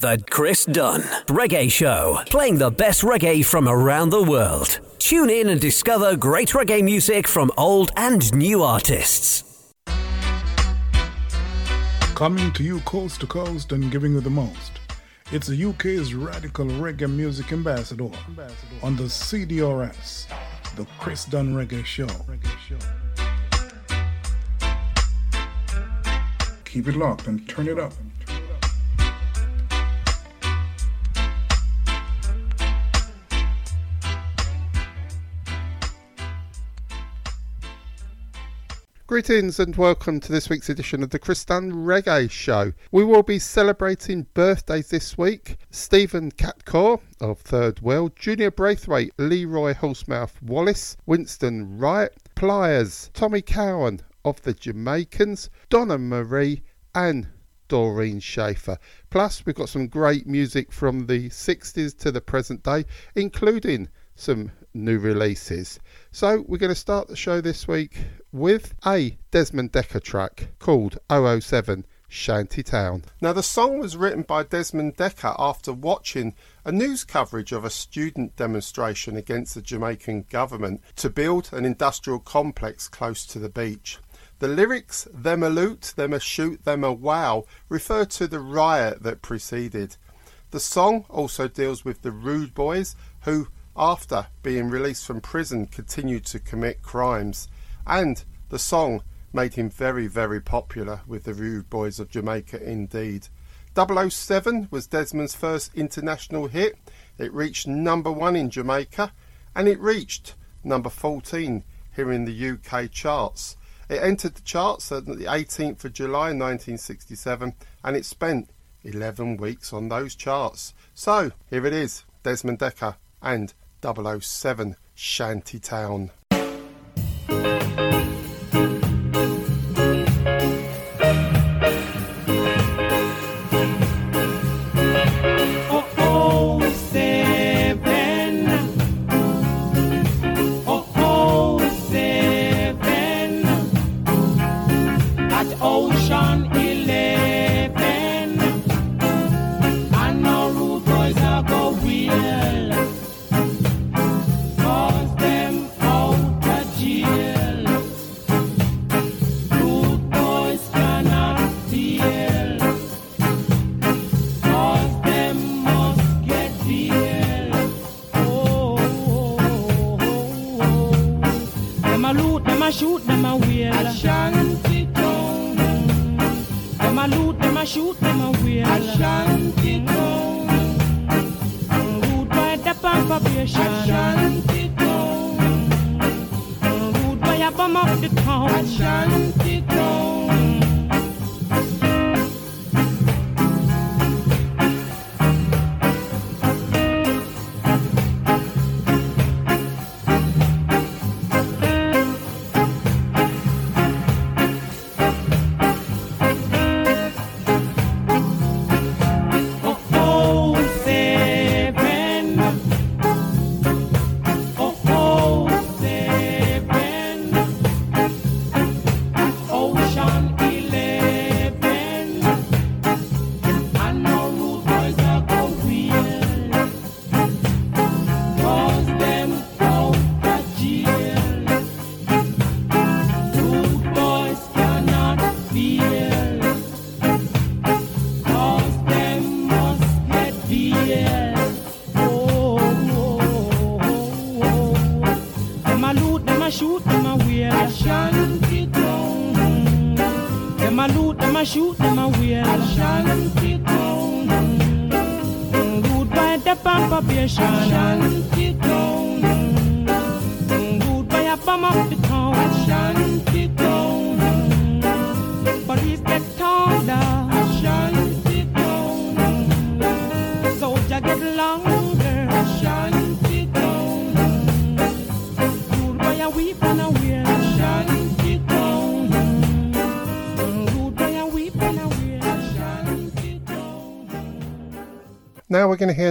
The Chris Dunn Reggae Show, playing the best reggae from around the world. Tune in and discover great reggae music from old and new artists. Coming to you coast to coast and giving you the most. It's the UK's radical reggae music ambassador on the CDRS, the Chris Dunn Reggae Show. Keep it locked and turn it up. Greetings and welcome to this week's edition of the Chris Dunn Reggae Show. We will be celebrating birthdays this week. Stephen Cat Coore of Third World, Junior Braithwaite, Leroy Horsemouth Wallace, Winston Wright, Pliers, Tommy Cowan of the Jamaicans, Donna Marie, and Doreen Shaffer. Plus, we've got some great music from the 60s to the present day, including some new releases. So, we're going to start the show this week with a Desmond Dekker track called 007 Shantytown. Now, the song was written by Desmond Dekker after watching a news coverage of a student demonstration against the Jamaican government to build an industrial complex close to the beach. The lyrics, them a loot, them a shoot, them a wow, refer to the riot that preceded. The song also deals with the rude boys who after being released from prison, continued to commit crimes. And the song made him very, very popular with the Rude Boys of Jamaica indeed. 007 was Desmond's first international hit. It reached number one in Jamaica and it reached number 14 here in the UK charts. It entered the charts on the 18th of July 1967 and it spent 11 weeks on those charts. So here it is Desmond Dekker and 007 Shantytown. shoot, them a wheel. Ashanti town. Them a loot, them a shoot, them a wheel. Ashanti town. Rude by the population. Ashanti town. Rude by a bum of the town. Ashanti town.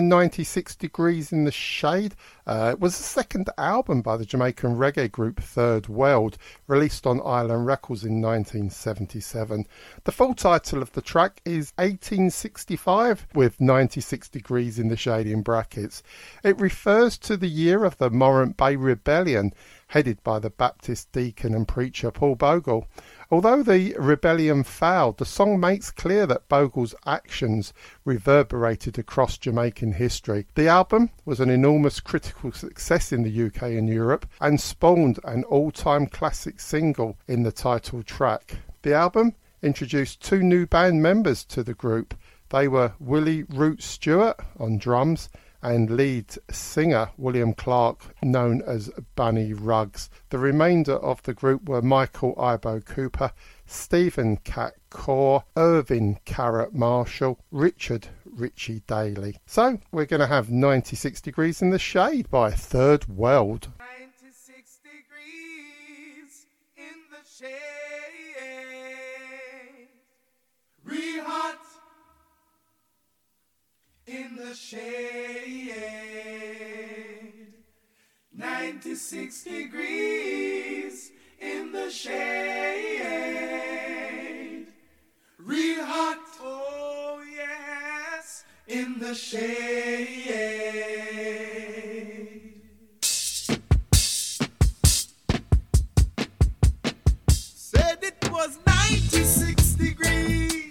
96 Degrees in the Shade. Uh, it was the second album by the Jamaican reggae group Third World, released on Island Records in 1977. The full title of the track is 1865, with 96 Degrees in the Shade in brackets. It refers to the year of the Morant Bay Rebellion, headed by the Baptist deacon and preacher Paul Bogle. Although the rebellion failed, the song makes clear that Bogle's actions reverberated across Jamaican history. The album was an enormous critical success in the UK and Europe and spawned an all time classic single in the title track. The album introduced two new band members to the group. They were Willie Root Stewart on drums and lead singer William Clark, known as Bunny Ruggs. The remainder of the group were Michael Ibo Cooper, Stephen Cat Coore, Irvin Carrot Marshall, Richard Richie Daly. So we're going to have 96 Degrees in the Shade by Third World. 96 degrees in the shade. In the shade. 96 degrees in the shade. Real hot, oh yes, in the shade. Said it was 96 degrees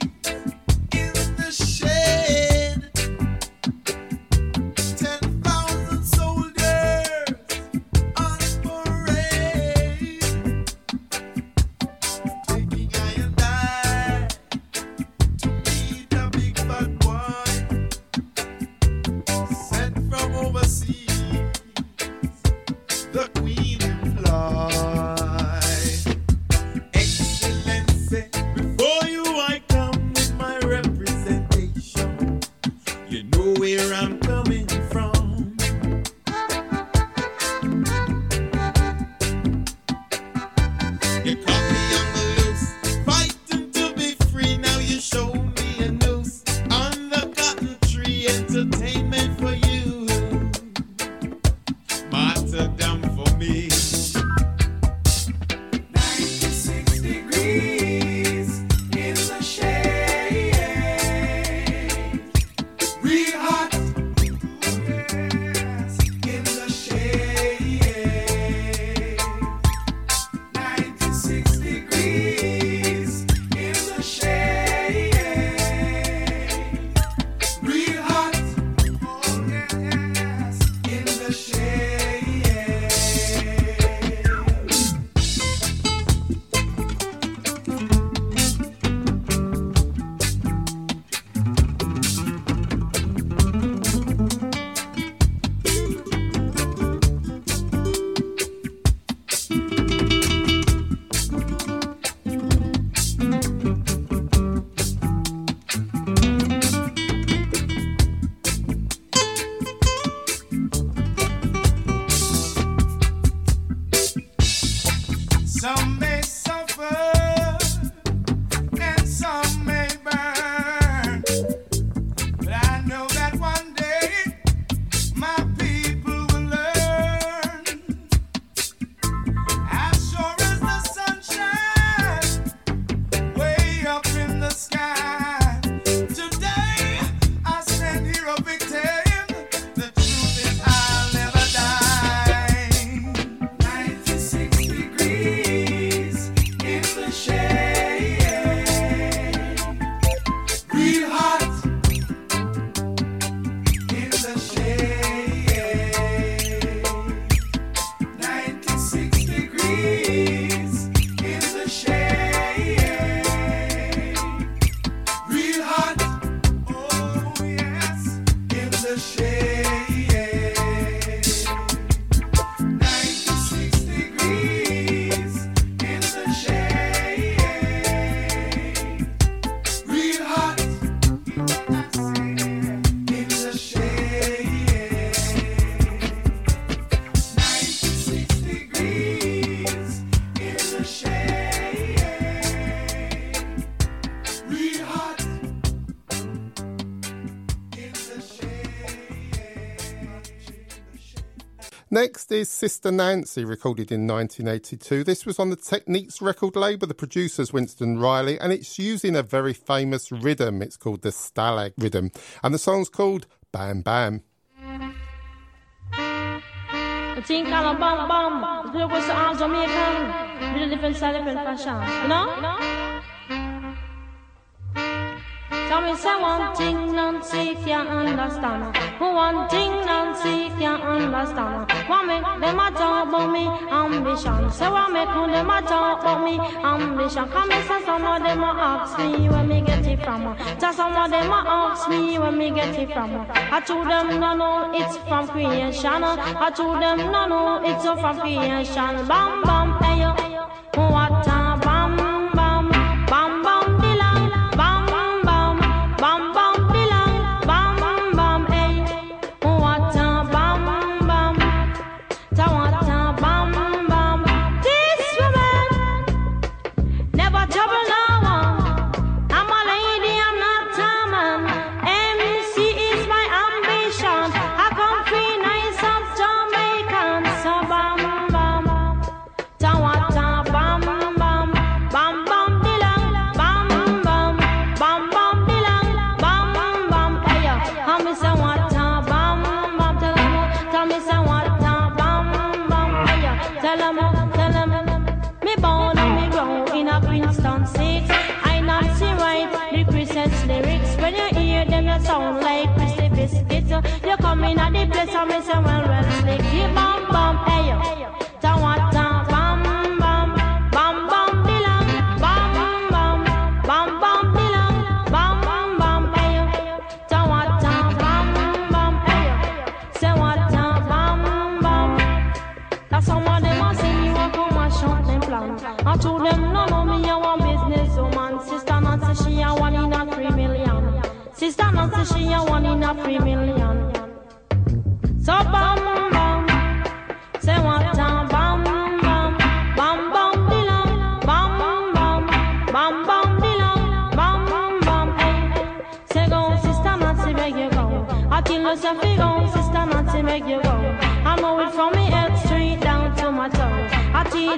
60s, Sister Nancy, recorded in 1982. This was on the Techniques record label. The producer's Winston Riley, and it's using a very famous rhythm. It's called the Stalag rhythm, and the song's called Bam Bam. Tell me say one thing Nancy can't understand. Who one thing Nancy can't understand. What make them a talk about me ambition? Say what make them a talk about me ambition? Come and say some of them a ask me where me get it from. Just some of them a ask me where me get it from. I told them no no it's from creation. I told them no no it's from creation. Bam bam hey yo, what a place, I miss a well, well, slinky, bum, bum, hey, yo. Here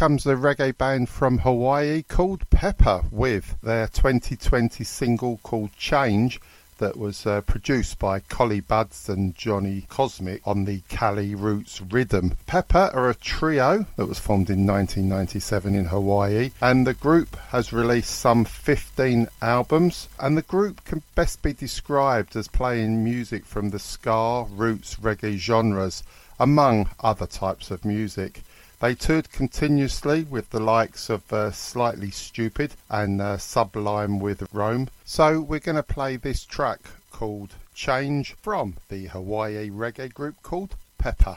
comes the reggae band from Hawaii called Pepper with their 2020 single called Change that was uh, produced by Collie Buddz and Johnny Cosmic on the Cali Roots Rhythm. Pepper are a trio that was formed in 1997 in Hawaii and the group has released some 15 albums and the group can best be described as playing music from the ska, roots, reggae genres among other types of music. They toured continuously with the likes of uh, Slightly Stoopid and uh, Sublime with Rome. So we're going to play this track called Change from the Hawaii reggae group called Pepper.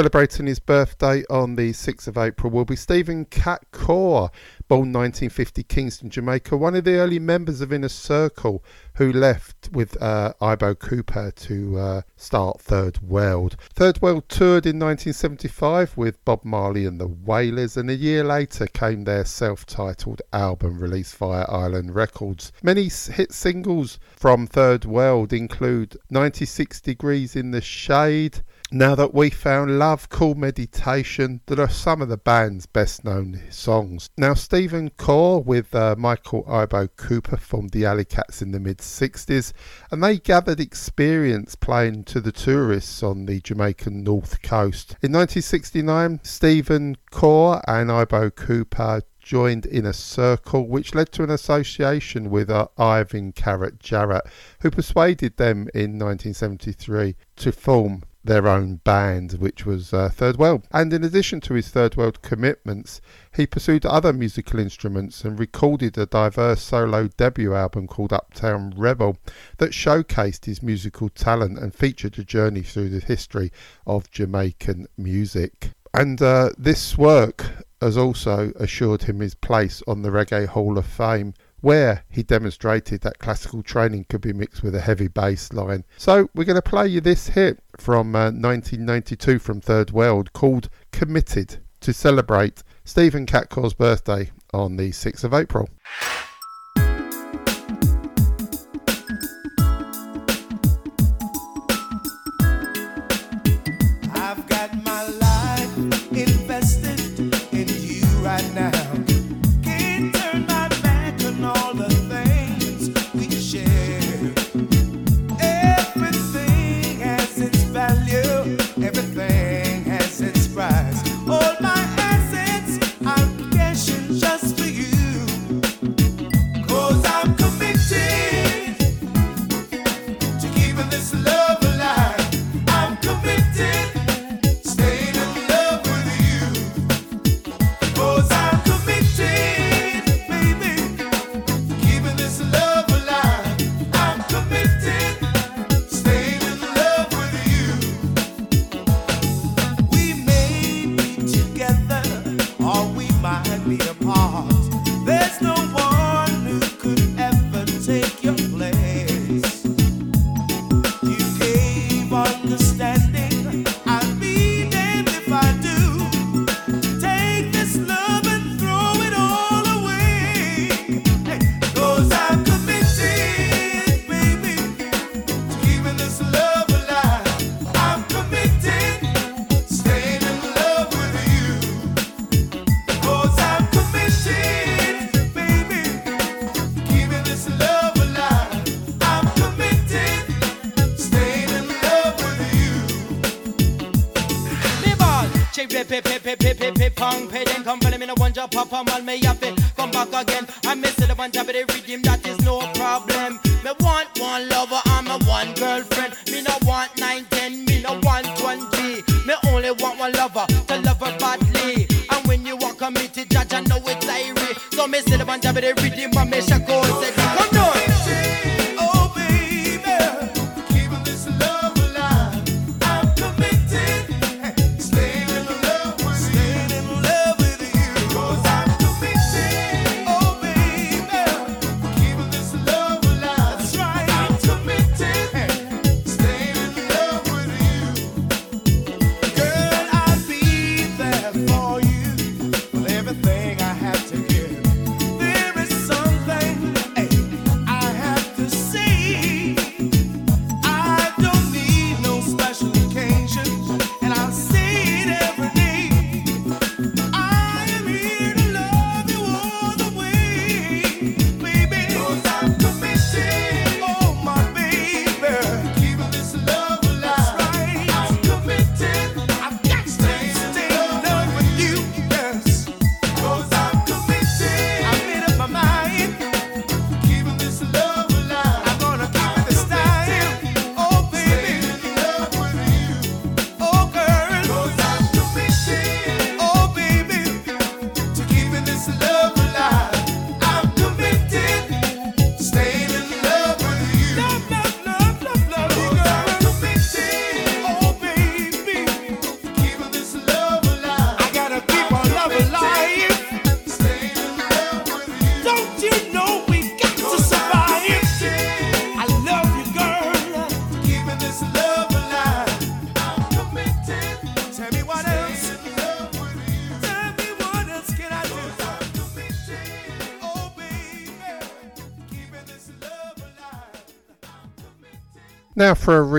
Celebrating his birthday on the 6th of April will be Stephen Cat Coore, born 1950 Kingston, Jamaica, one of the early members of Inner Circle who left with uh, Ibo Cooper to uh, start Third World. Third World toured in 1975 with Bob Marley and the Wailers, and a year later came their self titled album released via Island Records. Many hit singles from Third World include 96 Degrees in the Shade. Now that we found love, cool meditation, that are some of the band's best known songs. Now, Stephen Coore with uh, Michael Ibo Cooper formed the Alley Cats in the mid 60s, and they gathered experience playing to the tourists on the Jamaican north coast. In 1969, Stephen Coore and Ibo Cooper joined Inner Circle, which led to an association with uh, Ivan Carrot Jarrett, who persuaded them in 1973 to form their own band, which was uh, Third World. And in addition to his Third World commitments, he pursued other musical instruments and recorded a diverse solo debut album called Uptown Rebel that showcased his musical talent and featured a journey through the history of Jamaican music. And uh, this work has also assured him his place on the Reggae Hall of Fame where he demonstrated that classical training could be mixed with a heavy bass line. So we're going to play you this hit from uh, 1992 from Third World called Committed to celebrate Stephen Cat Coore's birthday on the 6th of April.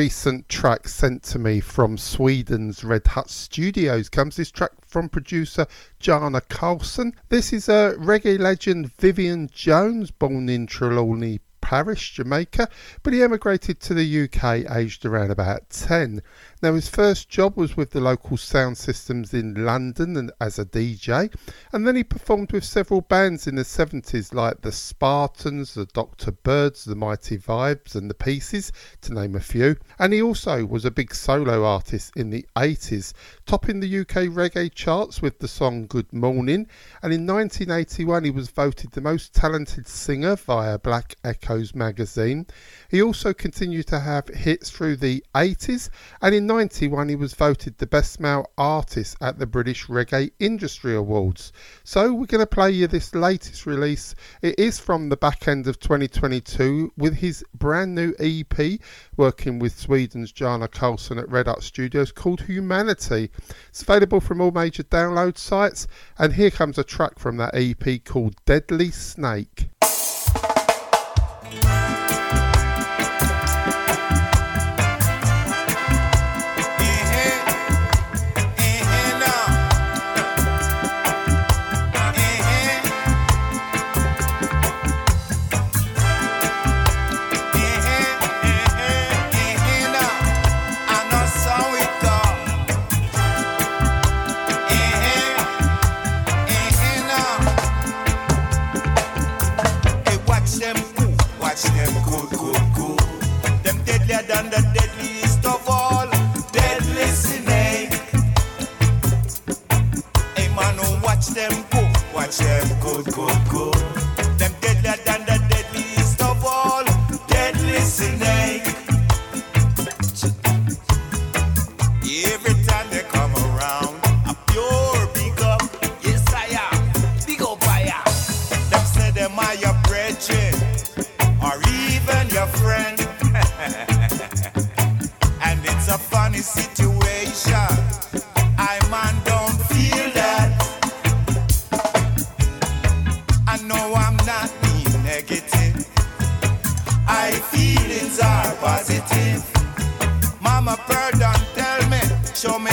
Recent track sent to me from Sweden's Red Hut Studios comes this track from producer Jana Carlson. This is a reggae legend Vivian Jones, born in Trelawny Parish, Jamaica, but he emigrated to the UK aged around about 10. Now, his first job was with the local sound systems in London and as a DJ, and then he performed with several bands in the 70s like the Spartans, the Dr. Birds, the Mighty Vibes, and the Pieces, to name a few. And he also was a big solo artist in the 80s, topping the UK reggae charts with the song Good Morning. And in 1981, he was voted the most talented singer via Black Echoes magazine. He also continued to have hits through the 80s, and in 91 he was voted the best male artist at the British Reggae Industry Awards. So we're going to play you this latest release. It is from the back end of 2022 with his brand new EP, working with Sweden's Jana Carlson at Red Art Studios called Humanity. It's available from all major download sites, and here comes a track from that EP called Deadly Snake. Watch them go. watch them go, go, go. Them deadlier than the Mama Pearl don't tell me, show me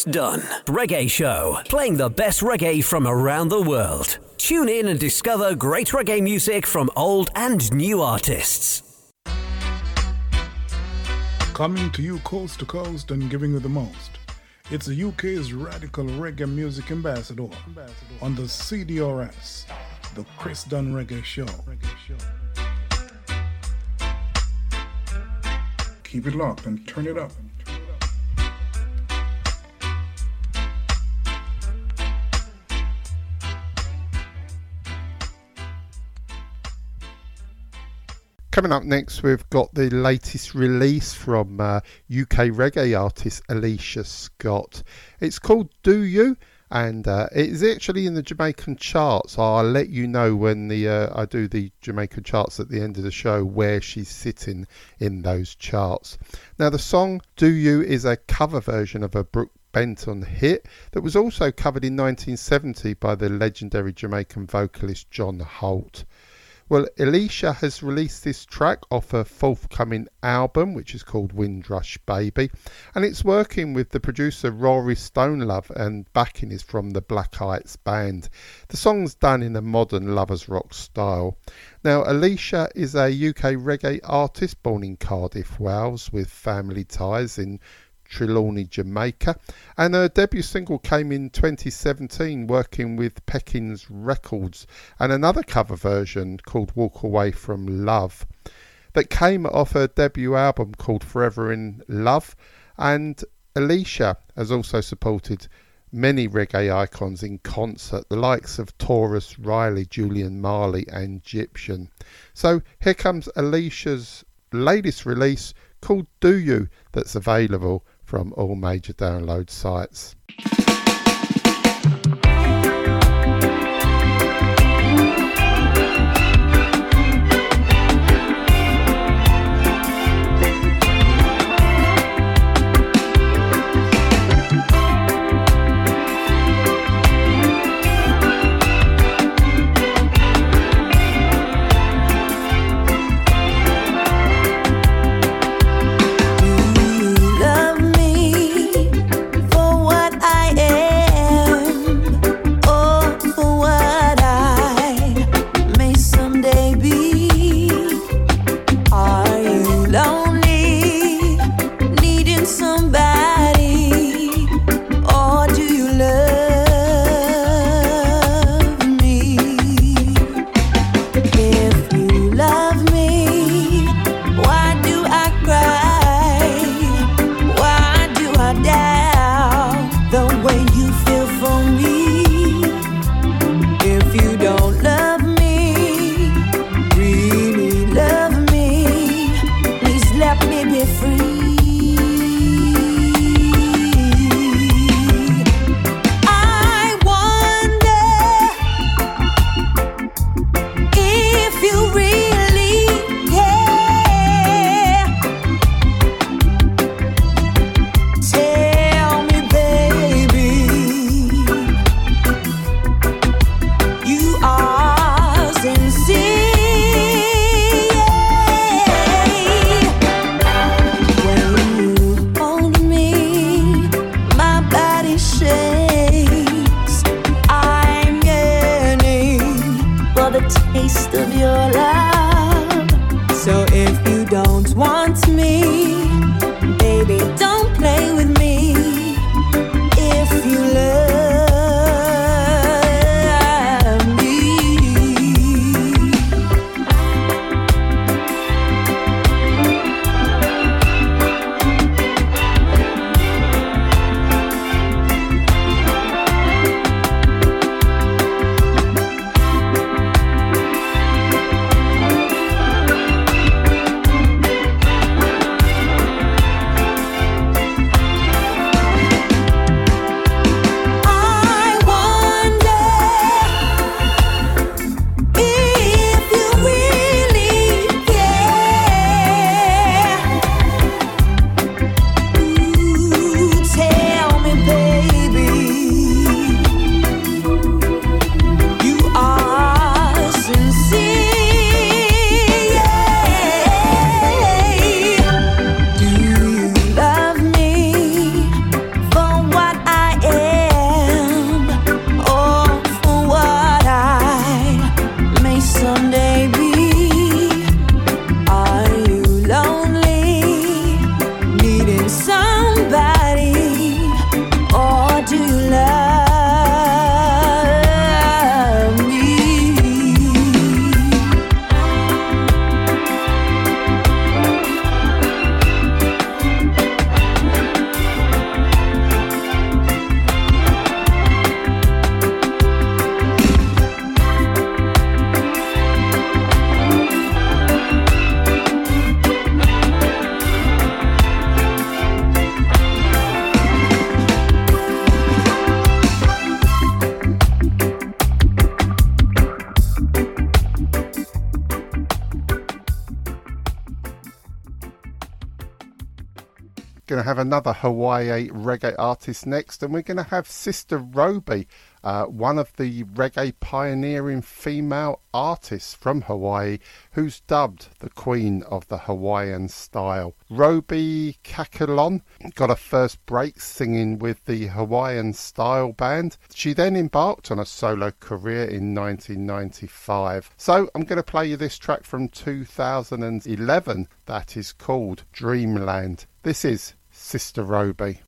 Chris Dunn Reggae Show, playing the best reggae from around the world. Tune in and discover great reggae music from old and new artists. Coming to you coast to coast and giving you the most. It's the UK's radical reggae music ambassador on the CDRS, the Chris Dunn Reggae Show. Keep it locked and turn it up. Coming up next, we've got the latest release from uh, UK reggae artist Alicia Scott. It's called Do You, and uh, it is actually in the Jamaican charts. I'll let you know when the uh, I do the Jamaican charts at the end of the show where she's sitting in those charts. Now, the song Do You is a cover version of a Brook Benton hit that was also covered in 1970 by the legendary Jamaican vocalist John Holt. Well, Alicia has released this track off her forthcoming album, which is called Windrush Baby, and it's working with the producer Rory Stonelove, and backing is from the Black Heights Band. The song's done in a modern lovers rock style. Now, Alicia is a UK reggae artist born in Cardiff, Wales, with family ties in Trelawny, Jamaica, and her debut single came in 2017 working with Peckings Records and another cover version called Walk Away from Love that came off her debut album called Forever in Love and Alicia has also supported many reggae icons in concert, the likes of Tarrus Riley, Julian Marley, and Egyptian. So here comes Alicia's latest release called Do You, that's available from all major download sites. Another Hawaii reggae artist next, and we're going to have Sister Roby, uh, one of the reggae pioneering female artists from Hawaii, who's dubbed the Queen of the Hawaiian style. Robi Kahakalau got a first break singing with the Hawaiian style band. She then embarked on a solo career in 1995. So I'm going to play you this track from 2011 that is called Dreamland. This is Sister Roby.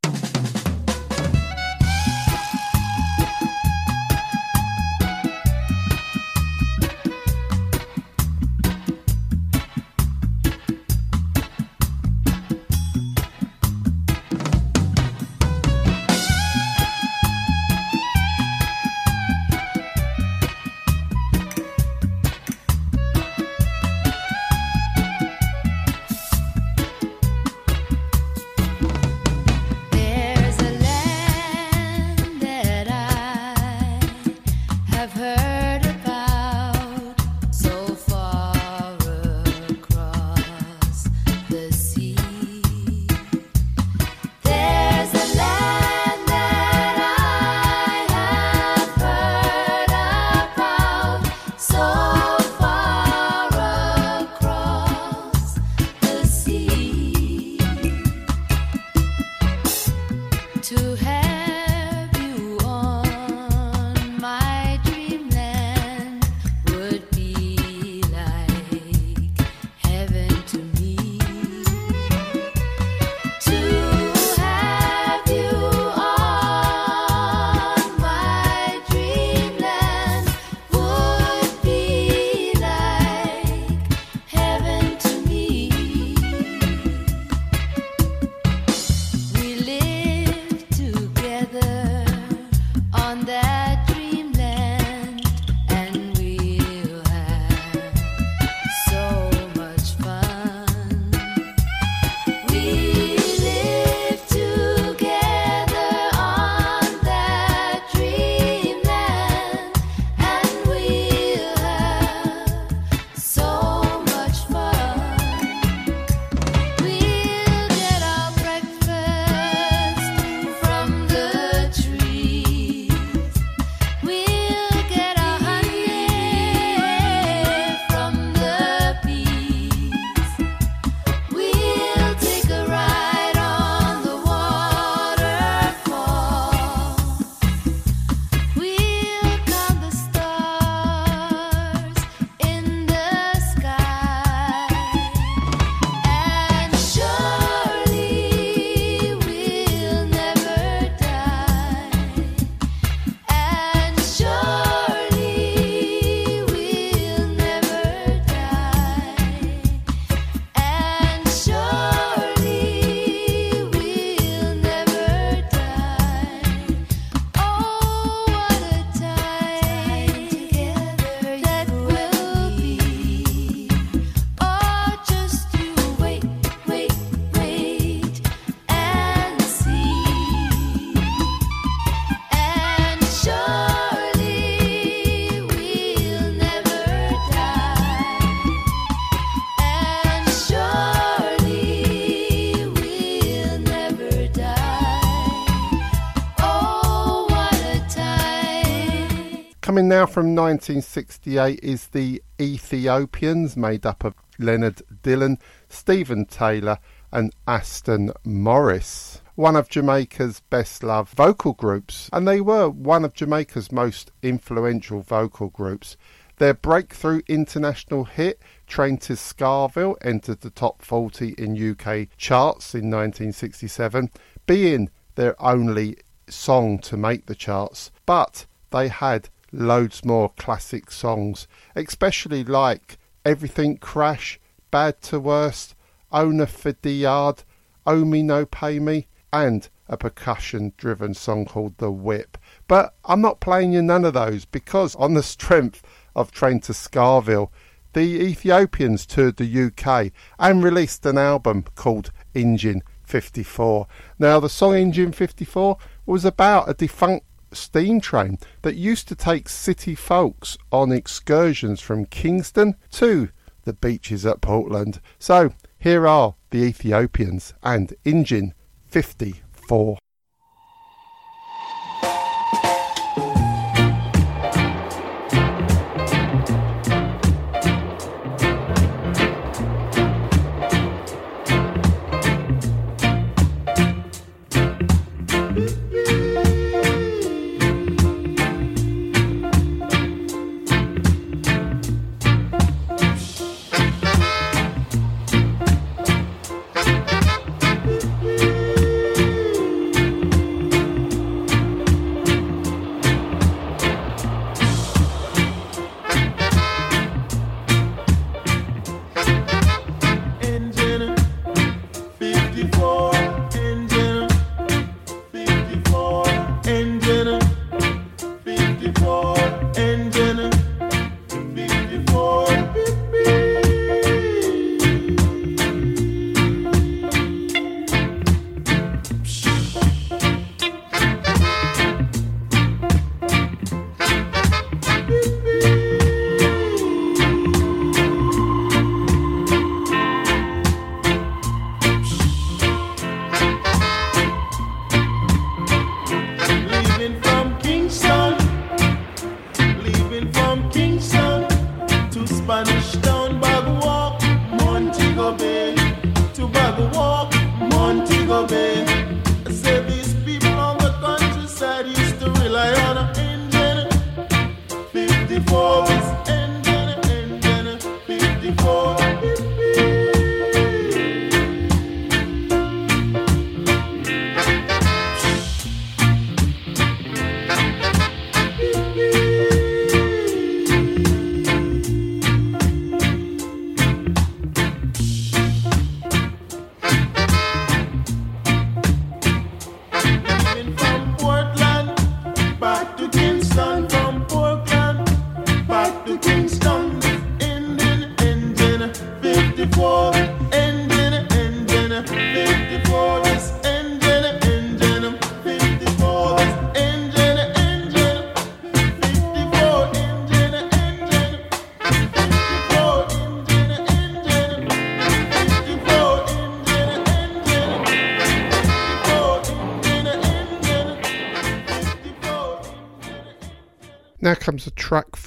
Now from 1968 is the Ethiopians, made up of Leonard Dillon, Stephen Taylor, and Aston Morris. One of Jamaica's best loved vocal groups, and they were one of Jamaica's most influential vocal groups. Their breakthrough international hit, Train to Skaville, entered the top 40 in UK charts in 1967, being their only song to make the charts. But they had loads more classic songs, especially like Everything Crash, Bad to Worst, Owner for the Yard, Owe oh Me No Pay Me, and a percussion driven song called The Whip. But I'm not playing you none of those because, on the strength of Train to Skaville, the Ethiopians toured the UK and released an album called Engine 54. Now, the song Engine 54 was about a defunct steam train that used to take city folks on excursions from Kingston to the beaches at Portland. So, here are the Ethiopians and Engine 54.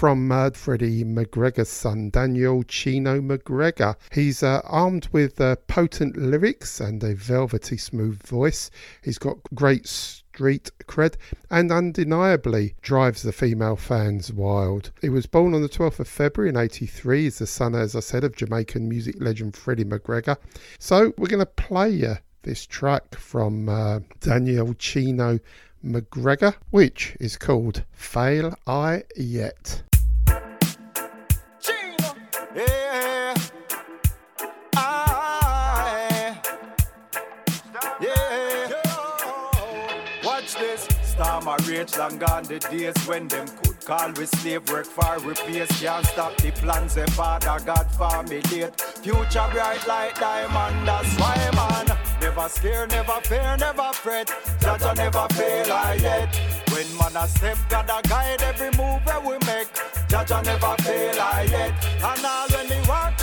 From uh, Freddie McGregor's son, Daniel Chino McGregor. He's uh, armed with uh, potent lyrics and a velvety smooth voice. He's got great street cred and undeniably drives the female fans wild. He was born on the 12th of February in 83. He's the son, as I said, of Jamaican music legend Freddie McGregor. So we're going to play you this track from uh, Daniel Chino McGregor, which is called Fail I Yet. Rage long gone the days when them could call we slave work for repairs. Can't stop the plans they father God formulate. Future bright like diamond, that's why man. Never scare, never fear, never fret. Jaja never fail I yet. When man a step, God a guide every move that we make. Jaja never fail I yet. And all when we walk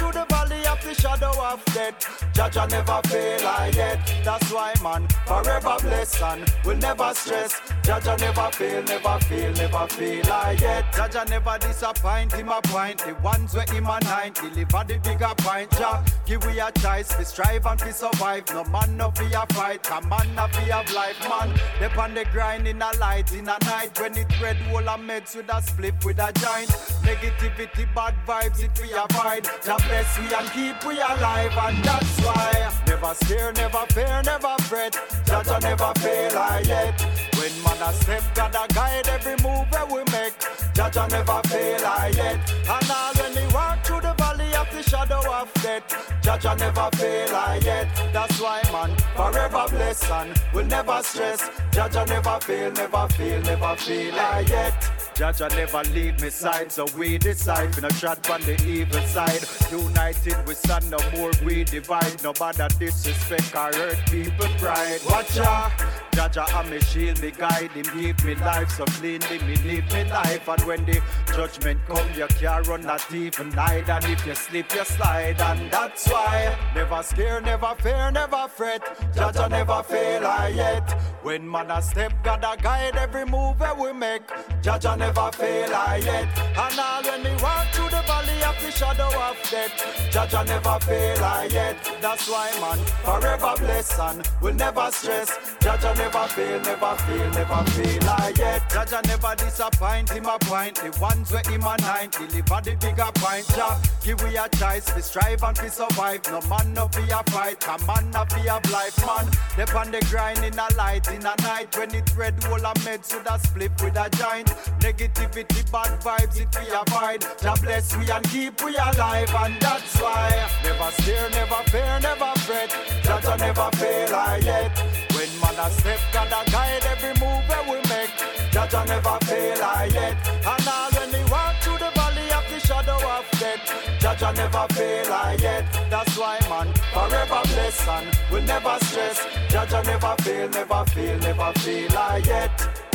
the shadow of death. Jaja never fail I yet. That's why man forever bless and will never stress. Jaja never fail, never fail, never fail I yet. Jaja never disappoint him a point. The ones where him a nine deliver the bigger point. Jah give we a choice, we strive and we survive. No man no fear fight, a man no fear of life, man. They on the grind in a light, in a night when it red whole a meds with a split with a giant. Negativity, bad vibes, it we avoid. Jah bless we and keep we alive, and that's why never scare, never fear, never fret. Jaja never fail I yet. When man a step, God a guide every move that we make. Jaja never fail I yet. And all when we walk through the valley of the shadow of death, Jaja never fail I yet. That's why man forever blessed and will never stress. Jaja never fail, never fail, never fail I yet. Jaja never leave me side, so we decide. Not trot on the evil side. United we stand no more we divide. Nobody disrespect or hurt people pride. Watch out. Jaja and me shield, me guide him, give me life so cleanly, me live me life. And when the judgment come, you can't run not even night. And if you slip, you slide. And that's why never scare, never fear, never fret. Jaja never fail, I yet. When man a step, God a guide every move that we make. Jaja never fail, I yet. And all when me walk through the valley of the shadow of death, Jaja never fail, I yet. That's why man forever blessed and will never stress. Jaja never fail, never fail, never fail, I yet. Jaja never disappoint him a point. The ones where him a nine deliver the bigger point. Jah give we a choice, we strive and we survive. No man no be a fight, come man no be a life man. They on the grind in a light in a night when it red wall a med so that split with a giant. Negativity, bad vibes, it we avoid. Jah bless we and keep we alive, and that's why never stare, never fear, never fret. Jaja never fail, I yet. Man a step, God a guide every move that we make. Jaja never fail, I yet. And all when we walk through the valley of the shadow of death, Jaja never fail, I yet. That's why man forever blessed and will never stress. Jaja never fail, never fail, never fail, I yet.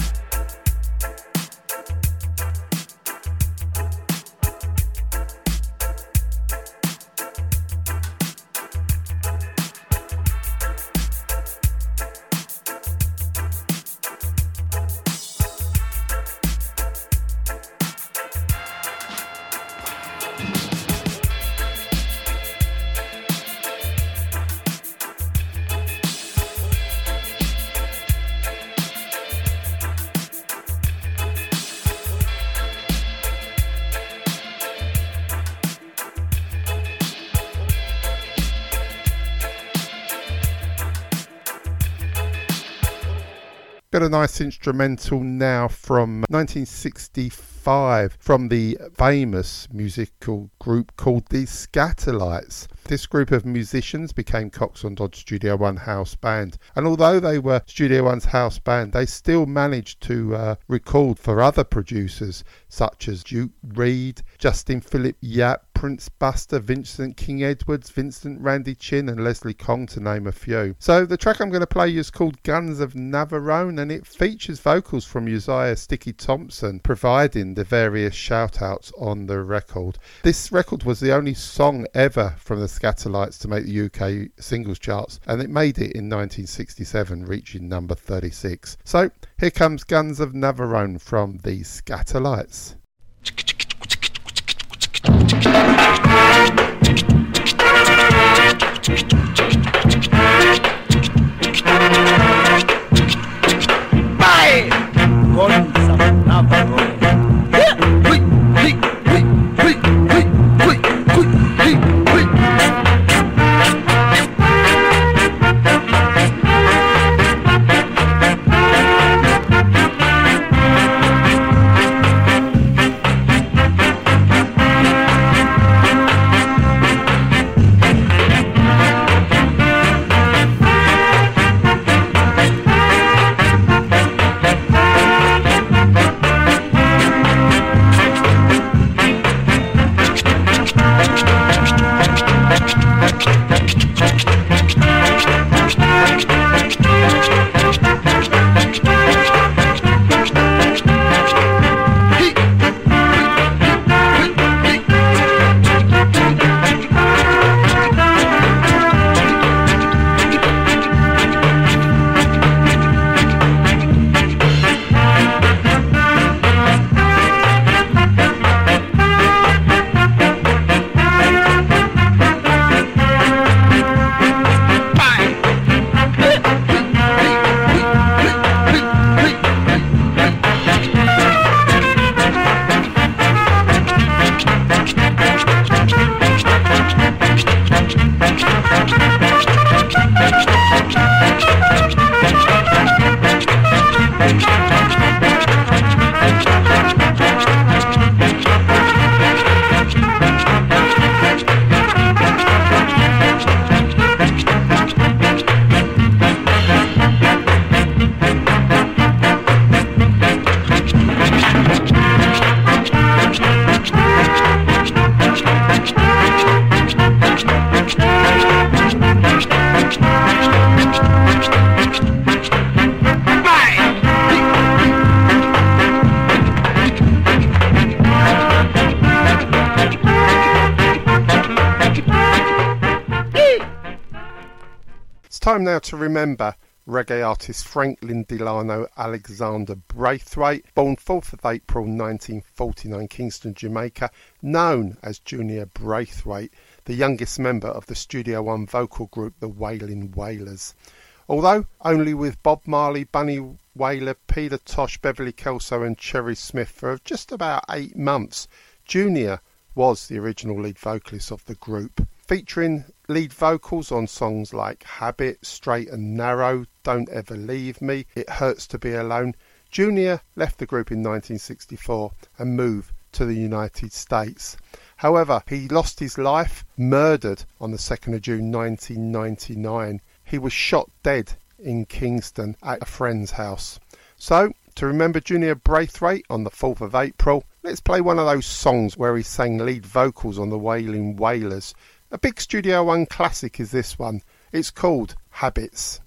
A nice instrumental now from 1965 from the famous musical group called the Skatalites. This group of musicians became Coxsone Dodd's Studio One house band, and although they were Studio One's house band, they still managed to uh, record for other producers such as Duke Reid, Justin Philip Yap, Prince Buster, Vincent King Edwards, Vincent Randy Chin, and Leslie Kong, to name a few. So the track I'm going to play is called Guns of Navarone, and it features vocals from Uzziah Sticky Thompson, providing the various shout-outs on the record. This record was the only song ever from the Skatalites to make the UK singles charts, and it made it in 1967, reaching number 36. So here comes Guns of Navarone from the Skatalites. Thank time now to remember reggae artist Franklin Delano Alexander Braithwaite, born 4th of April 1949, Kingston, Jamaica, known as Junior Braithwaite, the youngest member of the Studio One vocal group the Wailing Wailers. Although only with Bob Marley, Bunny Wailer, Peter Tosh, Beverly Kelso, and Cherry Smith for just about eight months, Junior was the original lead vocalist of the group, featuring lead vocals on songs like Habit, Straight and Narrow, Don't Ever Leave Me, It Hurts to Be Alone. Junior left the group in 1964 and moved to the United States. However, he lost his life, murdered on the 2nd of June 1999. He was shot dead in Kingston at a friend's house. So, to remember Junior Braithwaite on the 4th of April, let's play one of those songs where he sang lead vocals on the Wailing Wailers. A big Studio One classic is this one. It's called Habits.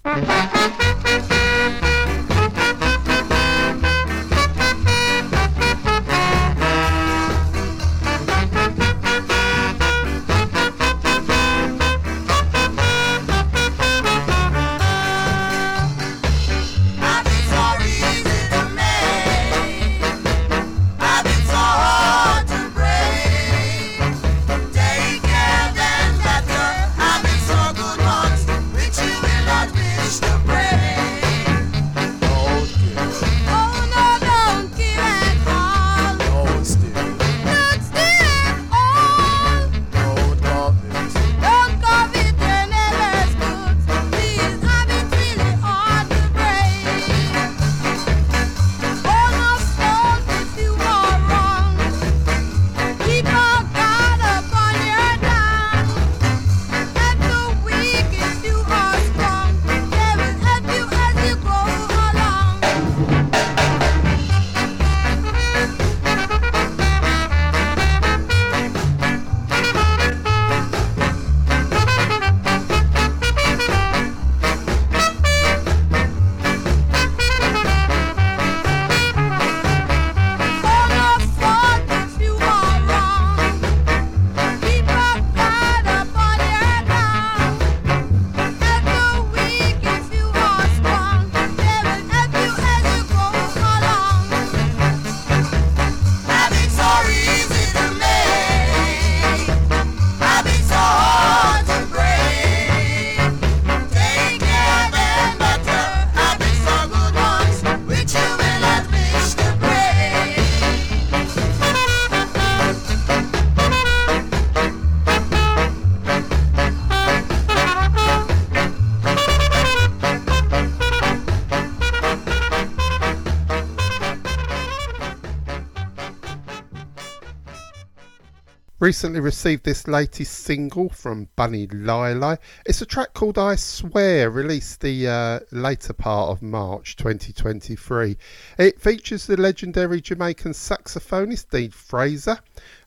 Recently received this latest single from Bunny Lila. It's a track called I Swear, released the uh, later part of March 2023. It features the legendary Jamaican saxophonist Dean Fraser.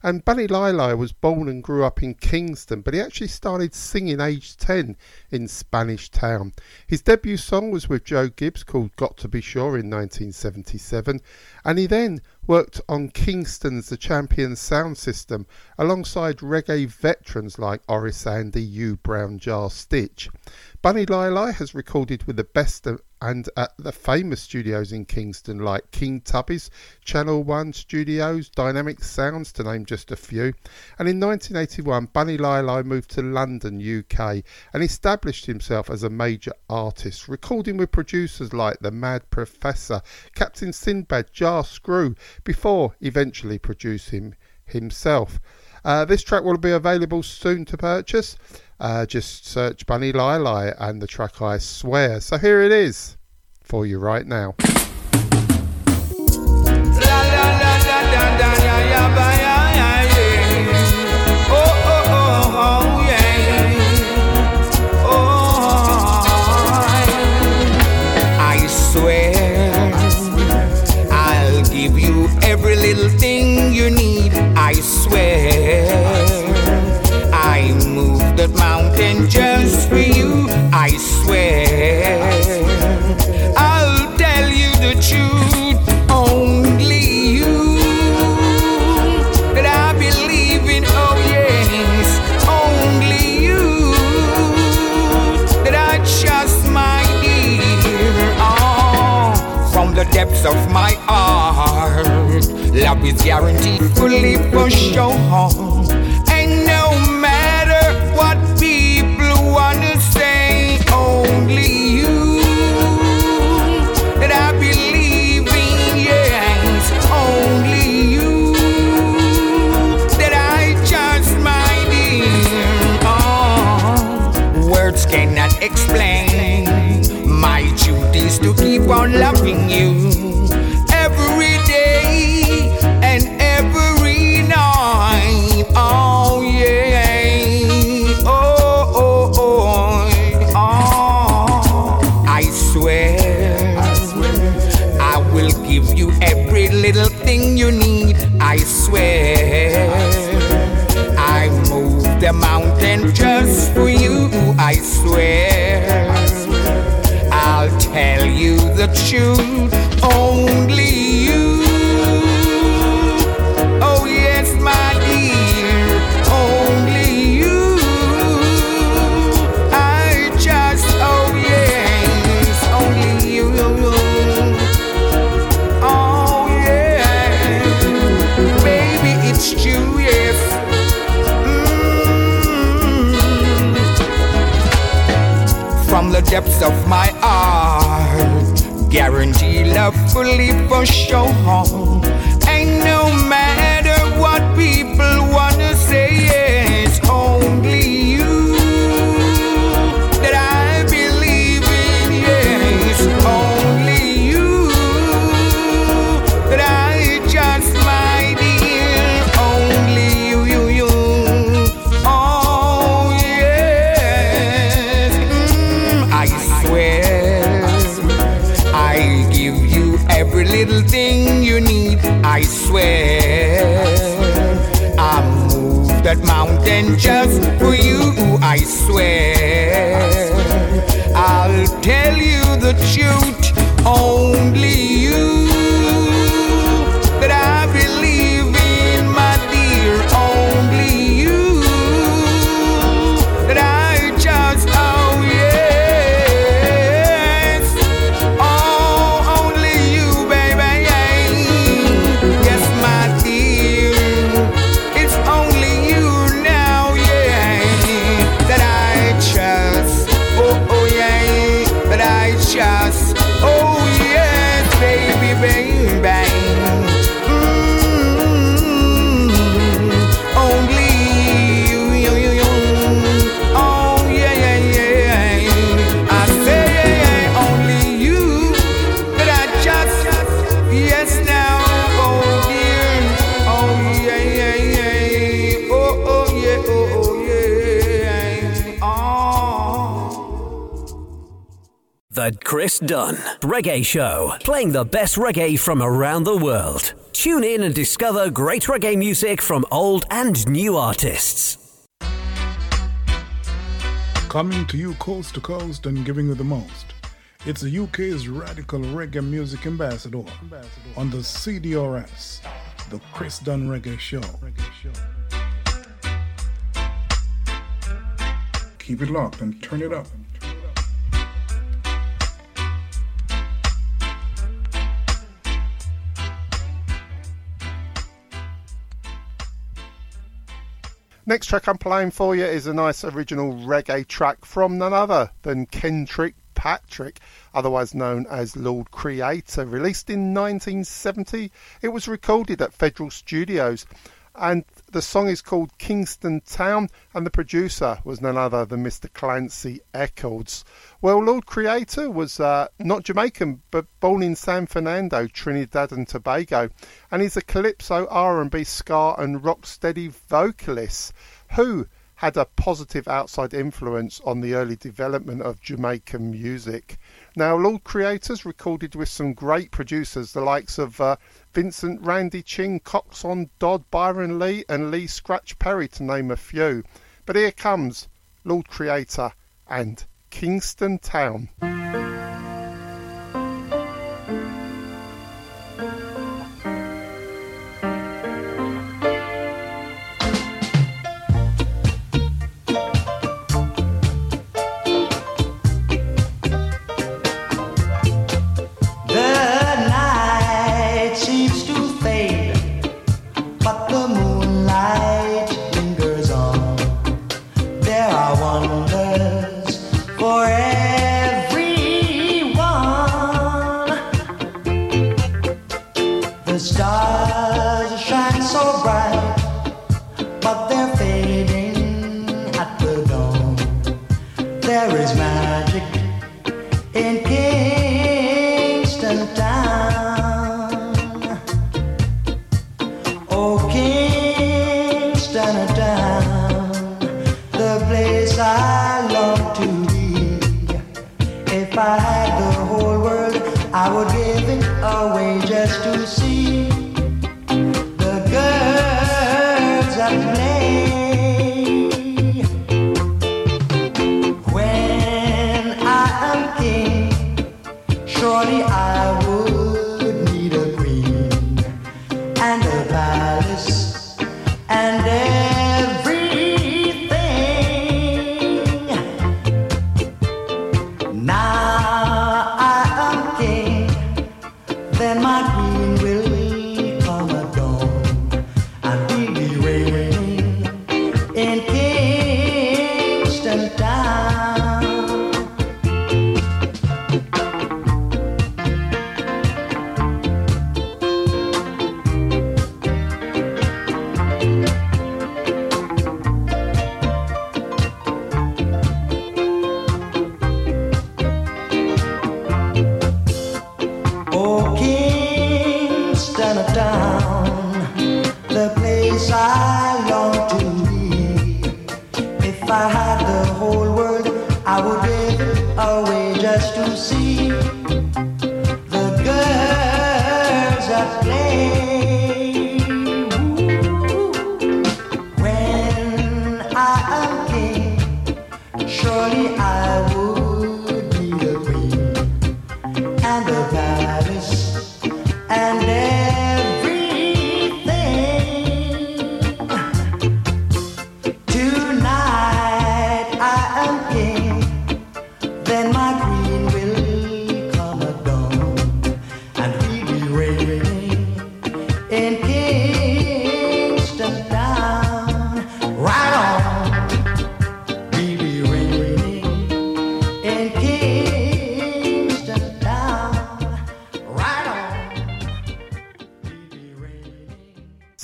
And Bunny Lila was born and grew up in Kingston, but he actually started singing aged 10 in Spanish Town. His debut song was with Joe Gibbs called Got to Be Sure in 1977, and he then worked on Kingston's The Champion sound system alongside reggae veterans like Horace Andy, U Brown Jah Stitch. Bunny Lili has recorded with the best of, and at the famous studios in Kingston like King Tubby's, Channel One Studios, Dynamic Sounds, to name just a few. And in 1981, Bunny Lili moved to London, UK, and established himself as a major artist, recording with producers like The Mad Professor, Captain Sinbad, Jah Screw, before eventually producing himself. Uh, this track will be available soon to purchase. Uh, just search Bunny Lili and the track I Swear. So here it is for you right now. I swear I'll tell you the truth. Only you that I believe in. Oh yes, only you that I trust, my dear. Oh, ah, from the depths of my heart, love is guaranteed fully for sure. Dunn Reggae Show, playing the best reggae from around the world. Tune in and discover great reggae music from old and new artists. Coming to you coast to coast and giving you the most. It's the UK's radical reggae music ambassador on the CDRS, the Chris Dunn Reggae Show. Keep it locked and turn it up. Next track I'm playing for you is a nice original reggae track from none other than Kendrick Patrick, otherwise known as Lord Creator. Released in 1970, it was recorded at Federal Studios and the song is called Kingston Town and the producer was none other than Mr. Clancy Eccles. Well, Lord Creator was uh, not Jamaican but born in San Fernando, Trinidad and Tobago and he's a calypso, R&B, ska and rocksteady vocalist who had a positive outside influence on the early development of Jamaican music. Now, Lord Creators recorded with some great producers, the likes of uh, Vincent Randy Chin, Coxsone Dodd, Byron Lee, and Lee Scratch Perry, to name a few. But here comes Lord Creator and Kingston Town.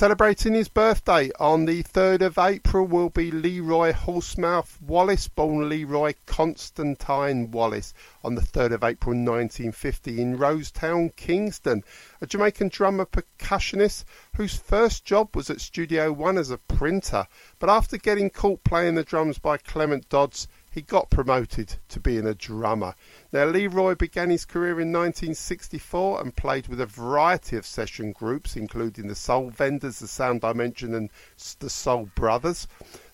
Celebrating his birthday on the 3rd of April will be Leroy Horsemouth Wallace, born Leroy Constantine Wallace on the 3rd of April 1950 in Rosetown, Kingston. A Jamaican drummer percussionist whose first job was at Studio One as a printer, but after getting caught playing the drums by Clement Dodds, he got promoted to being a drummer. Now, Leroy began his career in 1964 and played with a variety of session groups, including the Soul Vendors, the Sound Dimension, and the Soul Brothers.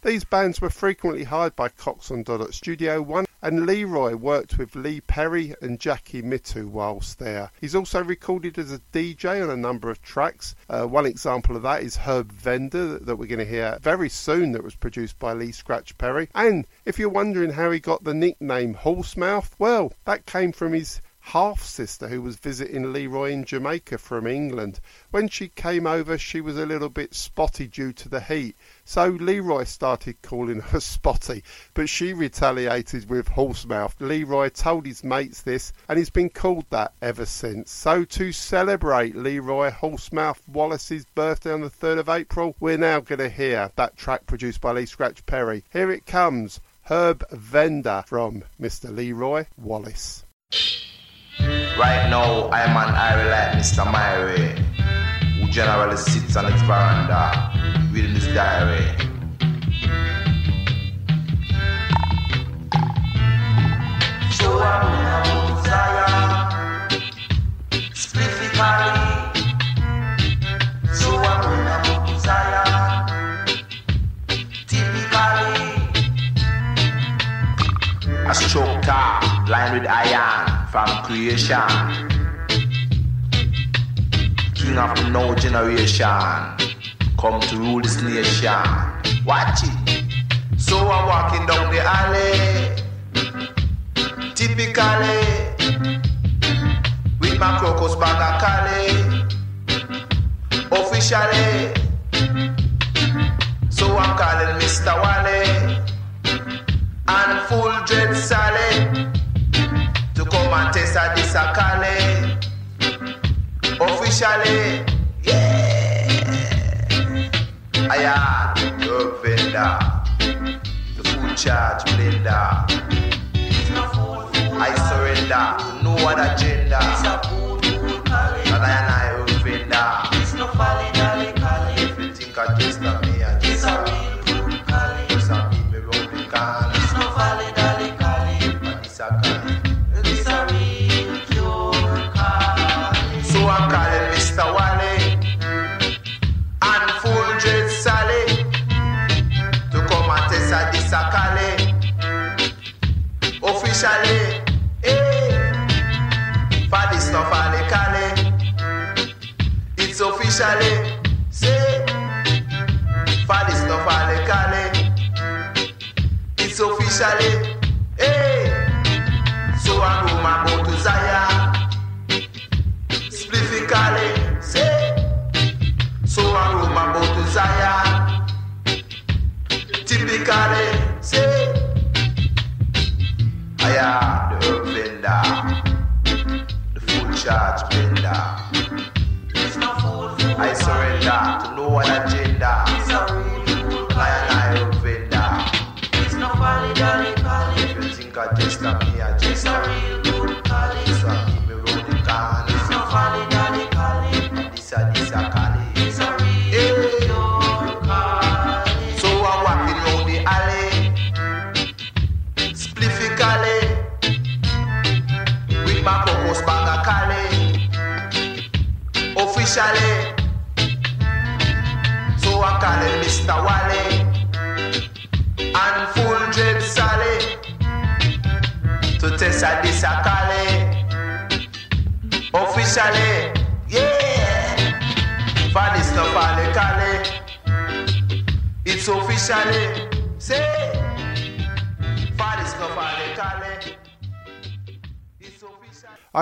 These bands were frequently hired by Coxsone Dodd at Studio One, and Leroy worked with Lee Perry and Jackie Mittoo whilst there. He's also recorded as a DJ on a number of tracks. Uh, one example of that is Herb Vendor that we're going to hear very soon, that was produced by Lee Scratch Perry. And if you're wondering how he got the nickname Horsemouth, well, that came from his half sister who was visiting Leroy in Jamaica from England. When she came over, she was a little bit spotty due to the heat. So Leroy started calling her Spotty, but she retaliated with Horsemouth. Leroy told his mates this, and he's been called that ever since. So to celebrate Leroy Horsemouth Wallace's birthday on the 3rd of April, we're now going to hear that track produced by Lee Scratch Perry. Here it comes, Herb Vendor from Mr. Leroy Wallace. Right now, I'm an Irie like Mr. Myrie, who generally sits on his veranda reading his diary. So I'm in a Messiah, specifically. So I'm in a Messiah, typically. A stroke top lined with iron from creation. King of the no generation, come to rule this nation. Watch it. So I'm walking down the alley, typically, with my crocus bag of Cali, officially. So I'm calling Mr. Wally and full dread Sally to come and test a this a Cali. Officially, yeah. I am your vendor, the food charge blender. I surrender to no other agenda. But I and I officially say Falis no fale kale. It's officially eh? hey. So I go my go to Zion Splifically say So I go my go to Zion Typically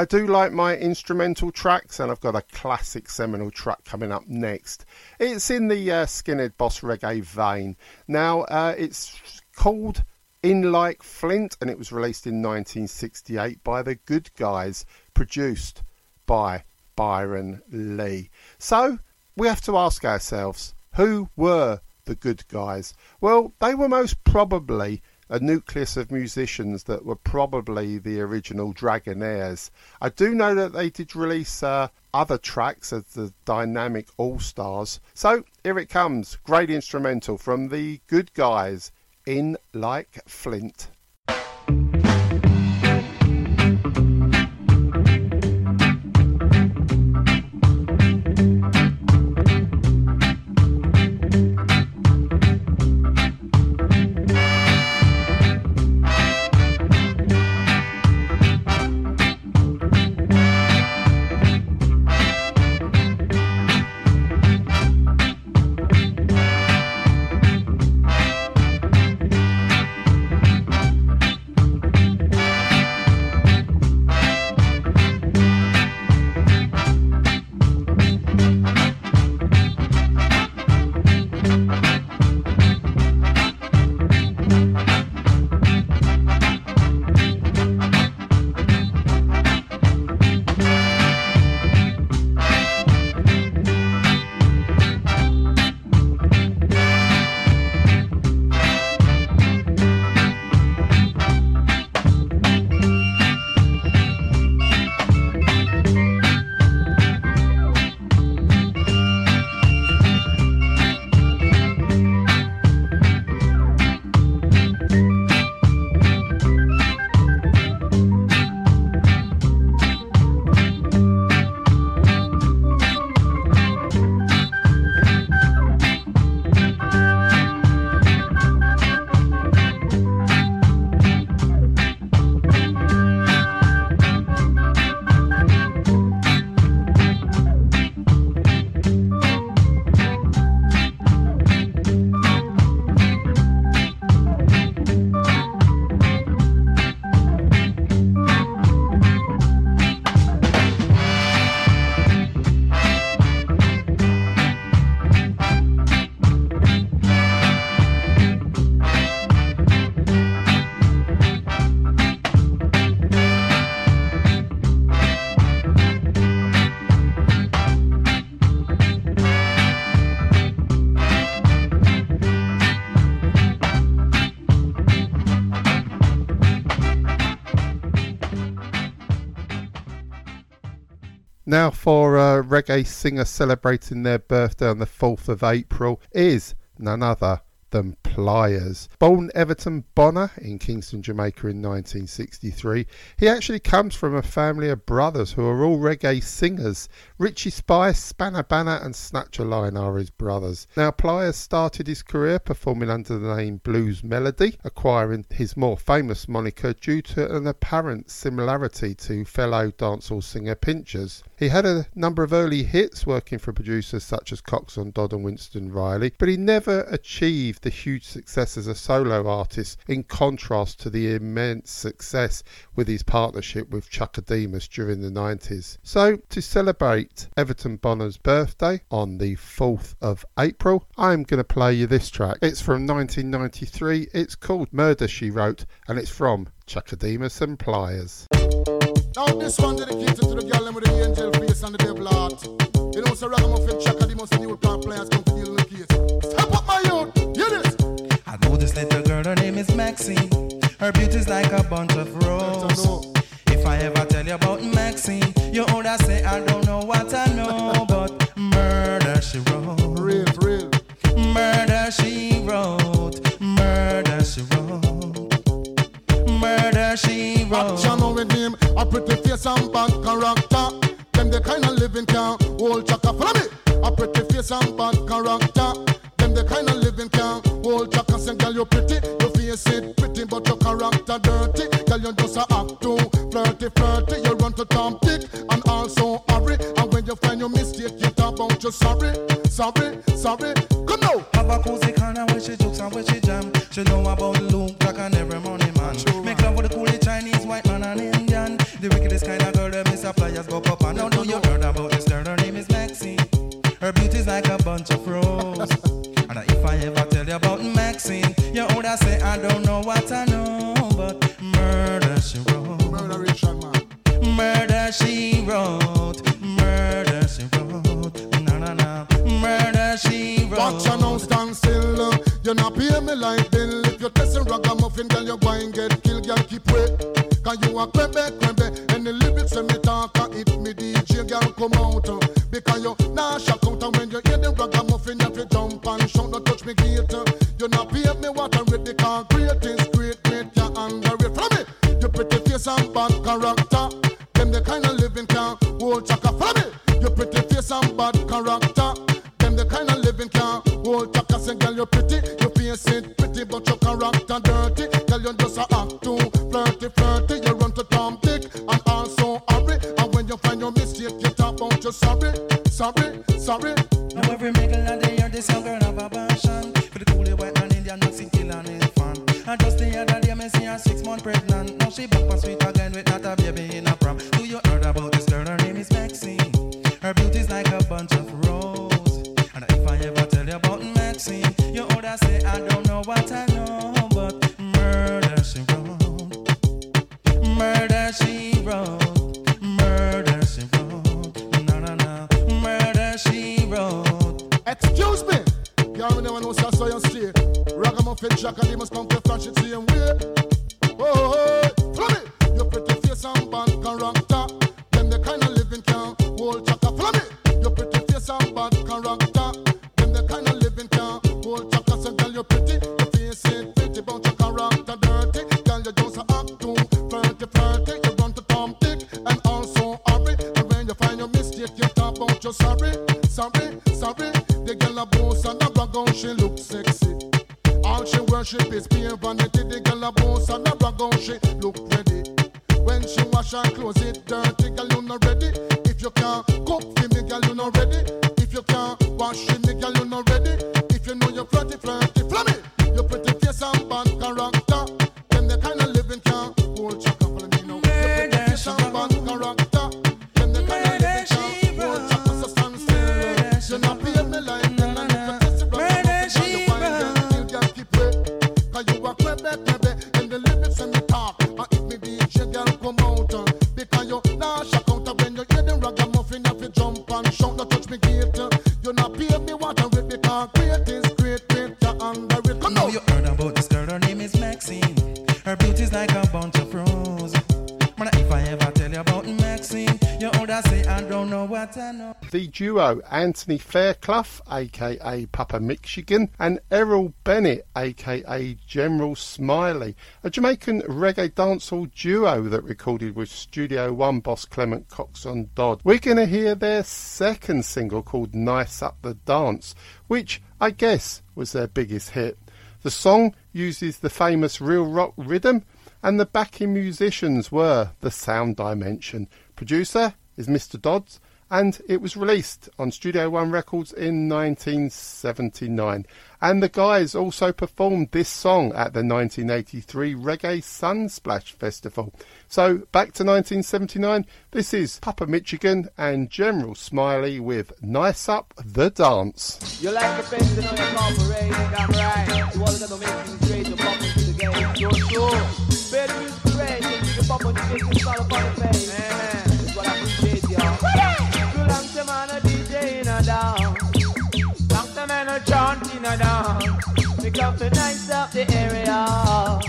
I do like my instrumental tracks, and I've got a classic seminal track coming up next. It's in the uh, Skinhead Boss Reggae vein. Now, uh, it's called In Like Flint, and it was released in 1968 by The Good Guys, produced by Byron Lee. So, we have to ask ourselves who were the good guys? Well, they were most probably a nucleus of musicians that were probably the original Dragonaires. I do know that they did release uh, other tracks as the Dynamic All Stars. So here it comes, great instrumental from the good guys in Like Flint. Now, for a reggae singer celebrating their birthday on the 4th of April is none other than Pliers. Born Everton Bonner in Kingston, Jamaica in 1963, he actually comes from a family of brothers who are all reggae singers. Richie Spice, Spanner Banner, and Snatcha Leng are his brothers. Now, Pliers started his career performing under the name Blues Melody, acquiring his more famous moniker due to an apparent similarity to fellow dancehall singer Pinchers. He had a number of early hits working for producers such as Coxsone Dodd and Winston Riley, but he never achieved the huge success as a solo artist in contrast to the immense success with his partnership with Chaka Demus during the 90s. So, to celebrate Everton Bonner's birthday on the 4th of April, I'm going to play you this track. It's from 1993, it's called Murder She Wrote, and it's from Chaka Demus and Pliers. Now this one dedicated to the girl with the angel face and the devil heart. You know, so ragamuffin chaka, the most new plant players come to deal the case. Step up my youth, hear this. I know this little girl, her name is Maxine. Her beauty's like a bunch of roses. If I ever tell you about Maxine, you older say I don't know what I know, but murder she wrote. Real, real. Murder she wrote. Murder she wrote. Murder she wrote. Action on with him, a pretty face and bad character. Them the kind of living can hold chaka. Follow me. A pretty face and bad character. Them the kind of living can hold chaka. Say, girl, you pretty, your face it pretty, but your character dirty. Girl, you just a act too flirty, flirty. You run to Tom Dick and also hurry. And when you find your mistake, you talk about you sorry, sorry, sorry. Come now. Have a cozy corner where she jokes and where she jam. She know about Wickedest kind of girl that Miss Flyers go up and now do you heard about this girl? Her name is Maxine. Her beauty's like a bunch of roses. and if I ever tell you about Maxine, you older say I don't know what I know, but murder she wrote. Murder Richard man. Murder she wrote. Murder she wrote. No no no. Murder she wrote. Watch and now stand still. uh, You not pay me like bill. If you're testing ragamuffin, girl, you're going get killed. Girl, keep wait. Cause you a crebe, And when me talk, uh, if me DJ, girl, come out. uh, Because you nah shock out. And when you hear the ragamuffin, you have to jump and shout. Don't touch me gate. uh. You not pay me what I read. The concrete is great, great, you underrate. Follow me. You pretty face and bad character. Them the kind of living can hold chaka. Follow me. You pretty face and bad character. Them the kind of living can hold chaka. Say, girl, you pretty, you sorry, sorry, sorry. Now every middle of the year, this young girl have a passion. For the coolie white man Indian Mexican kill and his fan. And just the other day, me see her six months pregnant. Now she back and sweet again with not a baby in a prom Do you heard about this girl? Her name is Maxine Ragamuffin Jack and Anthony Fairclough, aka Papa Michigan, and Errol Bennett, aka General Smiley, a Jamaican reggae dancehall duo that recorded with Studio One boss Clement Coxsone Dodd. We're going to hear their second single called Nice Up the Dance, which I guess was their biggest hit. The song uses the famous real rock rhythm, and the backing musicians were the Sound Dimension. Producer is Mr. Dodds, and it was released on Studio One Records in 1979. And the guys also performed this song at the 1983 Reggae Sunsplash Festival. So back to 1979, this is Papa Michigan and General Smiley with Nice Up the Dance. You like the you you're all gonna make things great, you pop into the game, sure, sure. Better music great, you can on the face, the face. Man, that's what I appreciate, y'all. We come to nice up the area.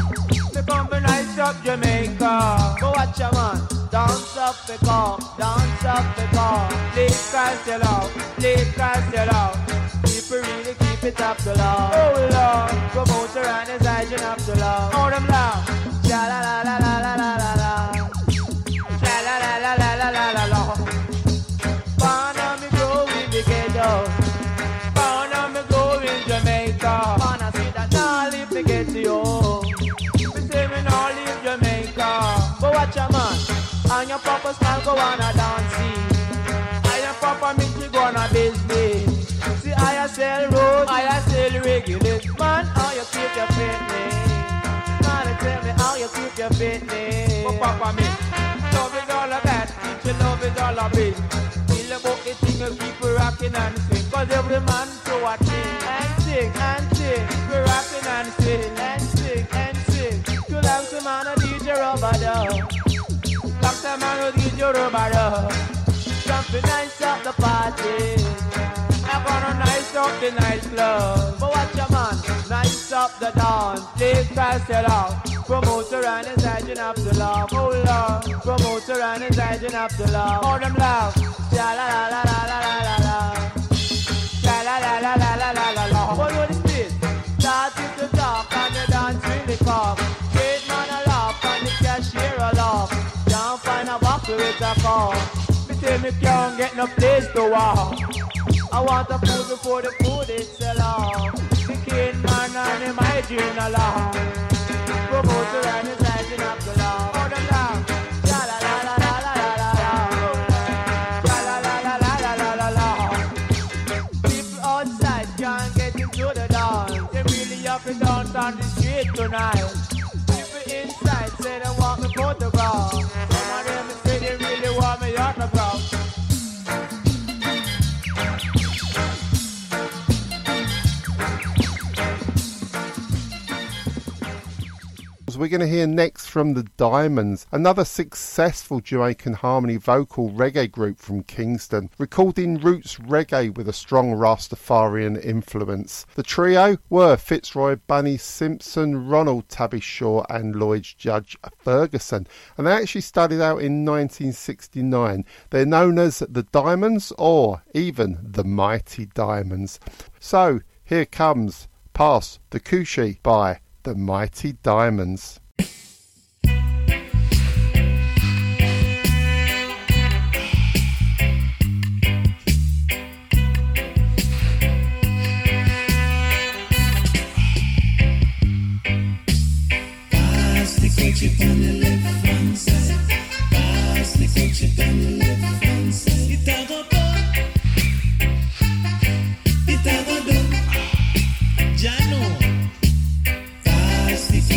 We come to nice up Jamaica. Go watch a man. Dance up the car, dance up the car. Please cast your love, please cast your love. People really keep it up to love. Oh Lord, promoter and his agent up to love. Oh them loud, Cha la la la la la la. Go on a dancing. And your papa you go on a business. See I sell road, I sell regulate. Man, how you keep your fitness? Man, tell me how you keep your fitness. But papa me, love is all about. Teach you love is all about. Feel about the thing of people rocking and sing. Cause every man to a thing. And sing, and sing. We rocking and sing, and sing, and sing. You like to man a DJ rubber dub a man who did your rubber up. Come to nice up the party. I'm gonna nice up the nightclub. But watch your man, nice up the dance. Please pass it off. Promoter and his agent up the love. Oh Lord, promoter and his agent up the love. Oh them love. La la la la la la la la. La la la la la la la la. What was this? start to talk and the dance really come. A car. Me say me can't get no place to walk. I want the food before the food is sell off. The king man and him hygiene a laugh. Promoter and his hygiene up We're going to hear next from the Diamonds, another successful Jamaican harmony vocal reggae group from Kingston, recording roots reggae with a strong Rastafarian influence. The trio were Fitzroy Bunny Simpson, Ronald Tabby Shaw, and Lloyd Judge Ferguson, and they actually started out in 1969. They're known as the Diamonds or even the Mighty Diamonds. So here comes Pass the Coochie by the Mighty Diamonds. Pass the you done the left hand side. Pass the you done the left.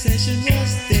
session was there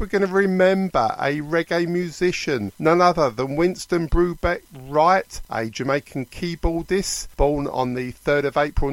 we're going to remember a reggae musician, none other than Winston Brubeck Wright, a Jamaican keyboardist, born on the 3rd of April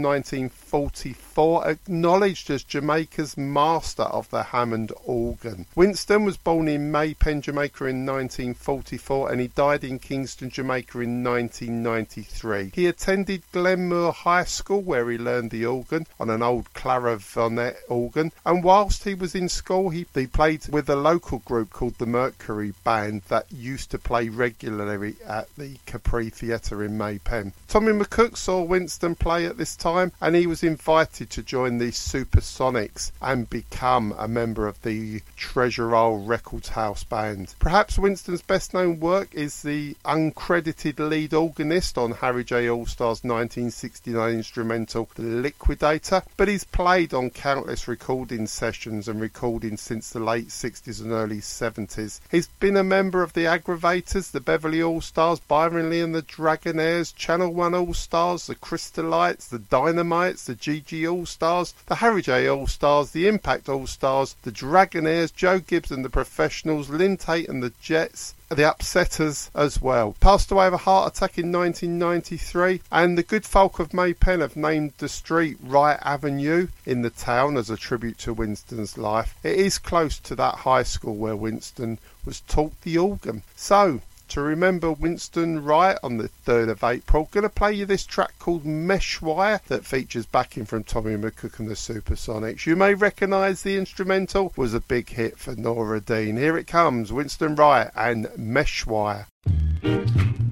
1944, acknowledged as Jamaica's master of the Hammond organ. Winston was born in Maypen, Jamaica in 1944, and he died in Kingston, Jamaica in 1993. He attended Glenmuir High School, where he learned the organ on an old clarinet organ, and whilst he was in school, he, he played with a local group called the Mercury Band that used to play regularly at the Capri Theatre in Maypen. Tommy McCook saw Winston play at this time and he was invited to join the Supersonics and become a member of the Treasure Isle Records House Band. Perhaps Winston's best known work is the uncredited lead organist on Harry J. Allstar's 1969 instrumental The Liquidator, but he's played on countless recording sessions and recordings since the late 60s and early 70s. He's been a member of the Aggravators, the Beverly All Stars, Byron Lee and the Dragonaires, Channel 1 All Stars, the Crystalites, the Dynamites, the GG All Stars, the Harry J All Stars, the Impact All Stars, the Dragonaires, Joe Gibbs and the Professionals, Lynn Taitt and the Jets, the Upsetters as well. Passed away of a heart attack in 1993, and the good folk of Maypen have named the street Wright Avenue in the town as a tribute to Winston's life. It is close to that high school where Winston was taught the organ. So, to remember Winston Wright on the 3rd of April, going to play you this track called Meshwire that features backing from Tommy McCook and the Supersonics. You may recognise the instrumental was a big hit for Nora Dean. Here it comes, Winston Wright and Meshwire. The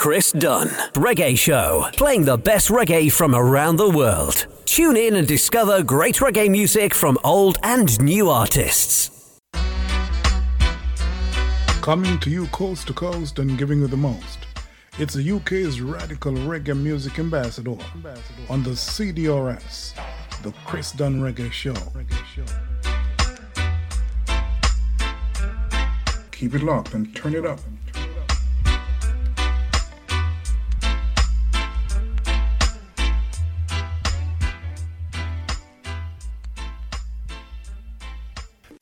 Chris Dunn Reggae Show, playing the best reggae from around the world. Tune in and discover great reggae music from old and new artists. Coming to you coast to coast and giving you the most. It's the UK's radical reggae music ambassador on the CDRS, the Chris Dunn Reggae Show. Keep it locked and turn it up.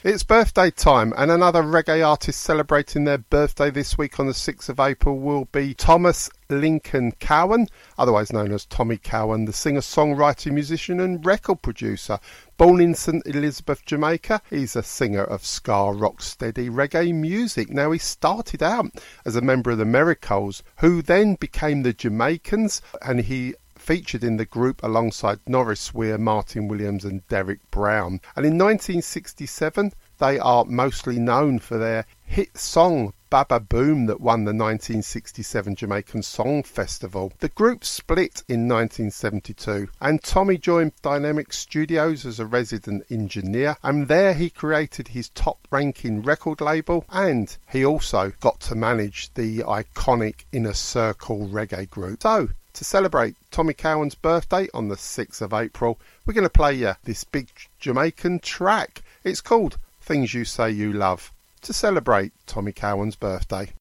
It's birthday time, and another reggae artist celebrating their birthday this week on the 6th of April will be Thomas Lincoln Cowan, otherwise known as Tommy Cowan, the singer, songwriter, musician, and record producer. Born in St Elizabeth, Jamaica, he's a singer of ska, rock, steady reggae music. Now, he started out as a member of the Miracles, who then became the Jamaicans, and he featured in the group alongside Norris Weir, Martin Williams, and Derek Brown. And in 1967, they are mostly known for their hit song Baba Boom that won the 1967 Jamaican Song Festival. The group split in 1972 and Tommy joined Dynamic Studios as a resident engineer and there he created his top ranking record label and he also got to manage the iconic Inner Circle reggae group. So to celebrate Tommy Cowan's birthday on the 6th of April, we're going to play you this big Jamaican track. It's called Things You Say You Love to celebrate Tommy Cowan's birthday.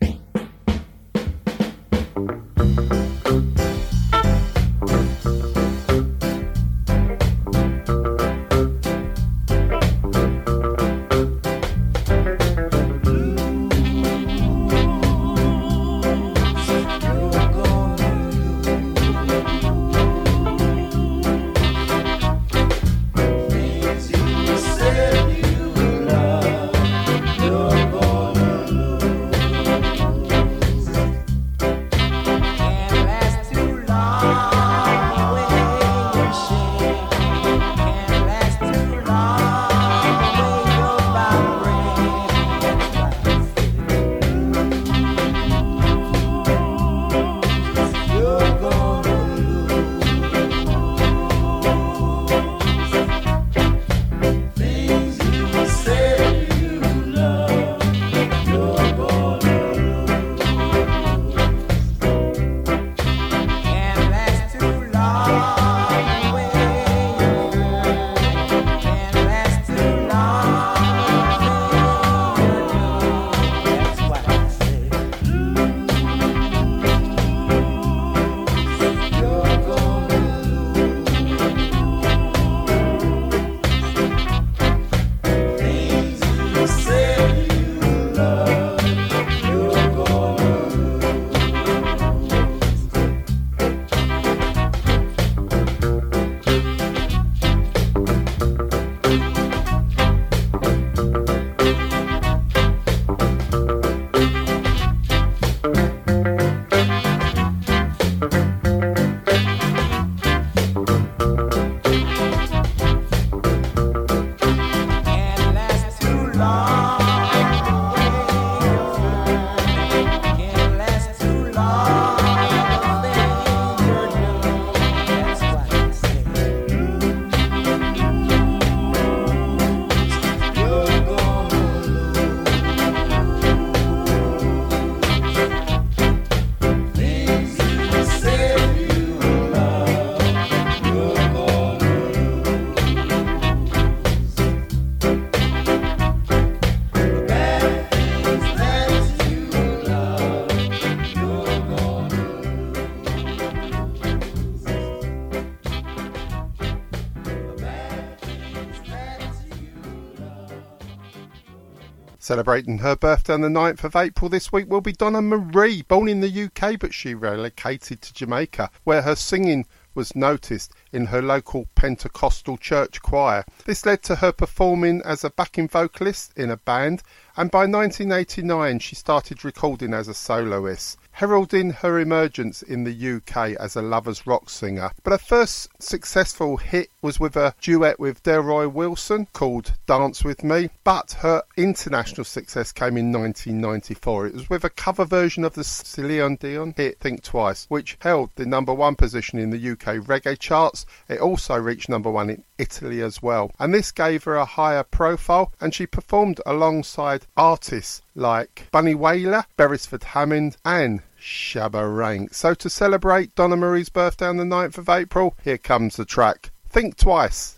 Celebrating her birthday on the 9th of April this week will be Donna Marie, born in the UK but she relocated to Jamaica, where her singing was noticed in her local Pentecostal church choir. This led to her performing as a backing vocalist in a band and by 1989 she started recording as a soloist, heralding her emergence in the UK as a lovers rock singer. But her first successful hit was with a duet with Delroy Wilson called Dance With Me, but her international success came in 1994. It was with a cover version of the Celine Dion hit Think Twice, which held the number one position in the UK reggae charts. It also reached number one in Italy as well. And this gave her a higher profile, and she performed alongside artists like Bunny Wailer, Beresford Hammond, and Shabba Rank. So to celebrate Donna Marie's birthday on the 9th of April, here comes the track. Think twice.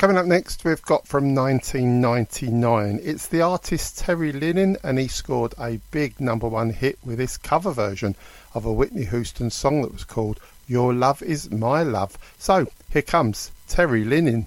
Coming up next, we've got from 1999. It's the artist Terry Linen, and he scored a big number one hit with this cover version of a Whitney Houston song that was called Your Love Is My Love. So here comes Terry Linen.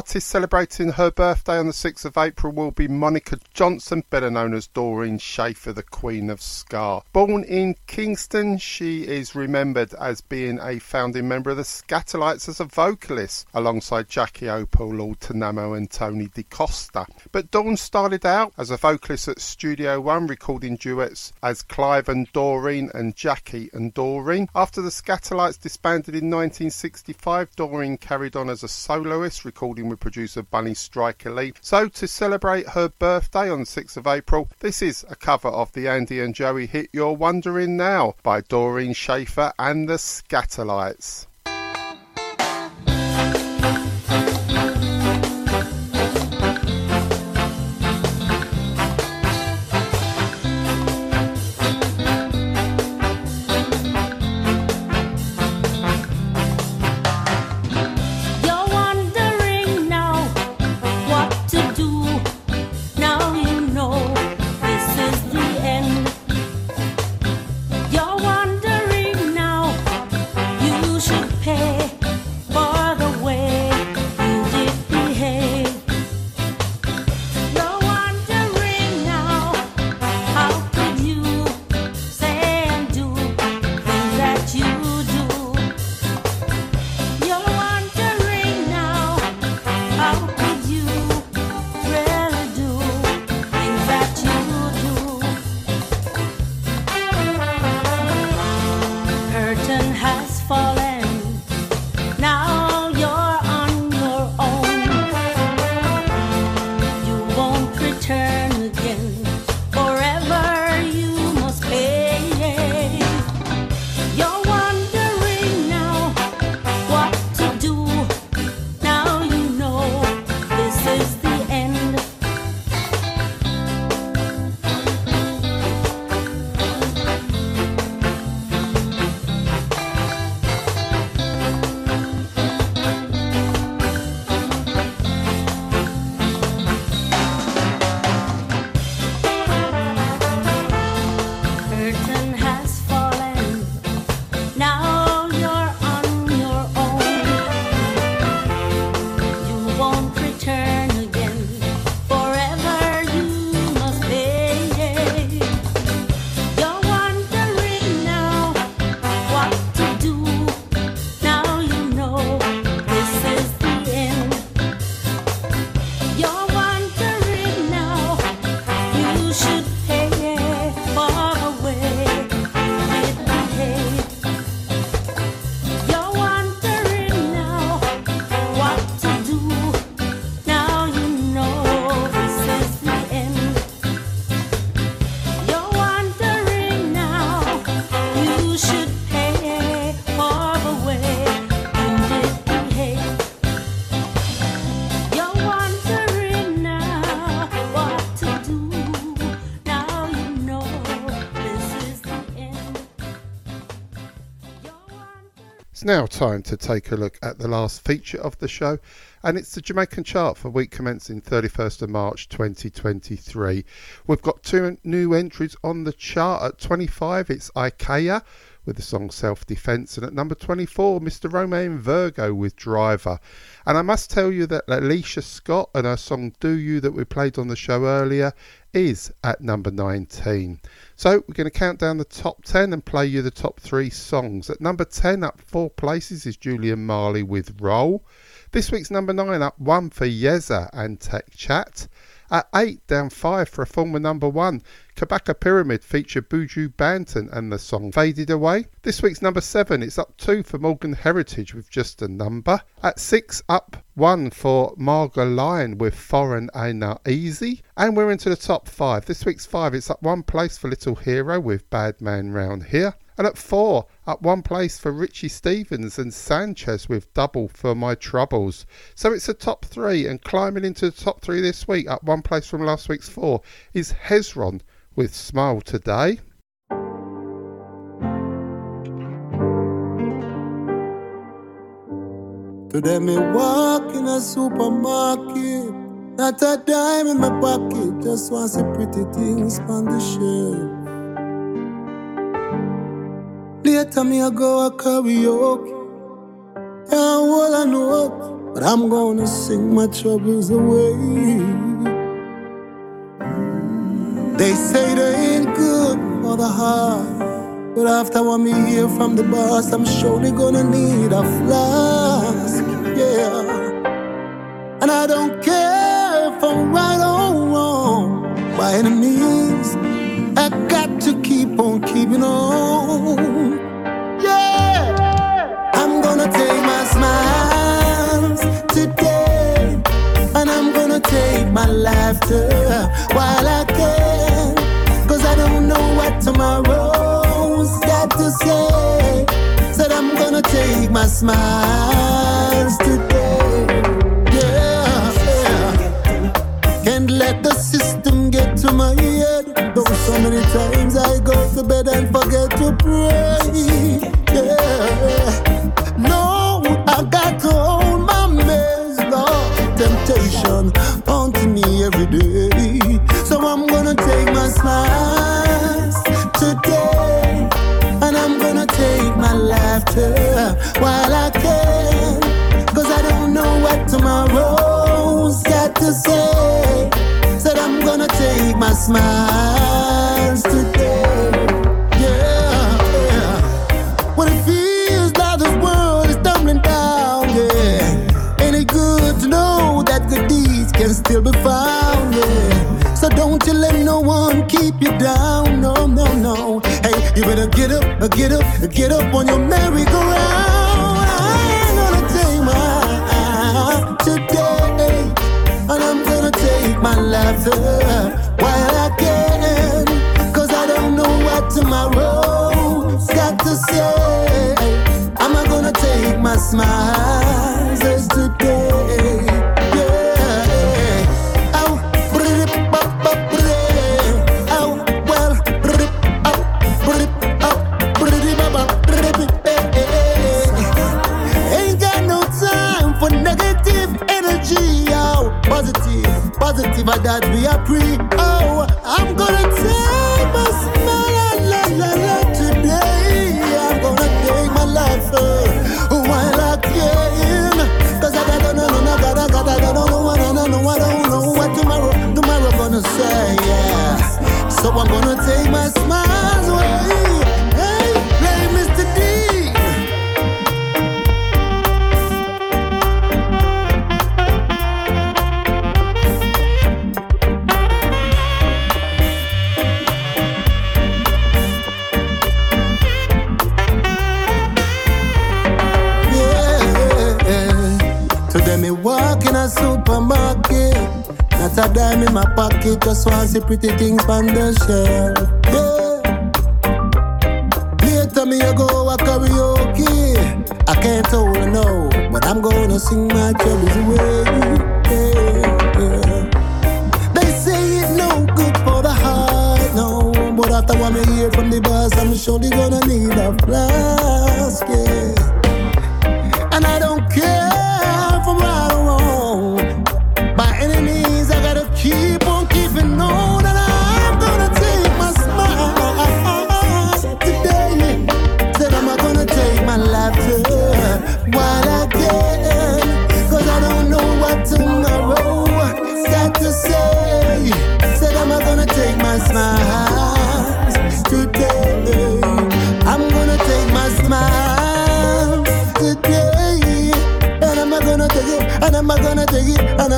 artist celebrating her birthday on the 6th of April will be Monica Johnson, better known as Doreen Shaffer, the Queen of Ska. Born in Kingston, she is remembered as being a founding member of the Skatalites as a vocalist, alongside Jackie Opel, Lord Tanamo and Tony DeCosta. But Dawn started out as a vocalist at Studio One, recording duets as Clive and Doreen and Jackie and Doreen. After the Skatalites disbanded in 1965, Doreen carried on as a soloist, recording with producer Bunny Striker Lee. So, to celebrate her birthday on 6th of April, this is a cover of the Andy and Joey hit You're Wondering Now by Doreen Shaffer and the Skatalites. It's now time to take a look at the last feature of the show, and it's the Jamaican chart for week commencing 31st of March 2023. We've got two new entries on the chart. At 25, it's IKEA with the song Self Defense, and at number 24, Mr. Romain Virgo with Driver. And I must tell you that Alicia Scott and her song Do You that we played on the show earlier is at number 19. So we're going to count down the top 10 and play you the top three songs. At number 10, up four places, is Julian Marley with Roll. This week's number 9, up one for Yeza and Tech Chat. At 8, down 5 for a former number 1, Kabaka Pyramid featured Buju Banton and the song Faded Away. This week's number 7, it's up 2 for Morgan Heritage with Just a Number. At 6, up 1 for Marga Lyon with Foreign Ain't Easy. And we're into the top 5. This week's 5, it's up 1 place for Little Hero with Bad Man Round Here. And at 4, up 1 place for Richie Stephens and Sanchez with Double for My Troubles. So it's a top 3 and climbing into the top 3 this week, up 1 place from last week's 4, is Hezron with Smile Today. Today me walk in a supermarket, not a dime in my pocket, just want some pretty things on the shelf. Later me I go a karaoke, yeah, all I know, but I'm gonna sing my troubles away. They say they ain't good for the heart, but after what me hear from the boss, I'm surely gonna need a flask, yeah. And I don't care if I'm right or wrong, by any means, on keeping on. Yeah, I'm gonna take my smiles today, and I'm gonna take my laughter while I can. Cause I don't know what tomorrow's got to say. Said I'm gonna take my smiles today. Yeah, yeah. Can't let the system get to my head. Though so many times to bed and forget to pray. Yeah. No, I got to hold my mess, Lord. Temptation haunting me every day. So I'm gonna take my smiles today. And I'm gonna take my laughter while I can. Cause I don't know what tomorrow's got to say. Said I'm gonna take my smiles today. Down, no, no, no. Hey, you better get up, get up, get up on your merry-go-round. I ain't gonna take my today, and I'm gonna take my laughter while I can. Cause I don't know what tomorrow's got to say. I'm not gonna take my smiles just want see pretty things on the shelf. Yeah. Later me I go a karaoke. I can't hold no, but I'm gonna sing my troubles away. Yeah. They say it's no good for the heart, no. But after what me hear from the boss, I'm surely gonna need a flask,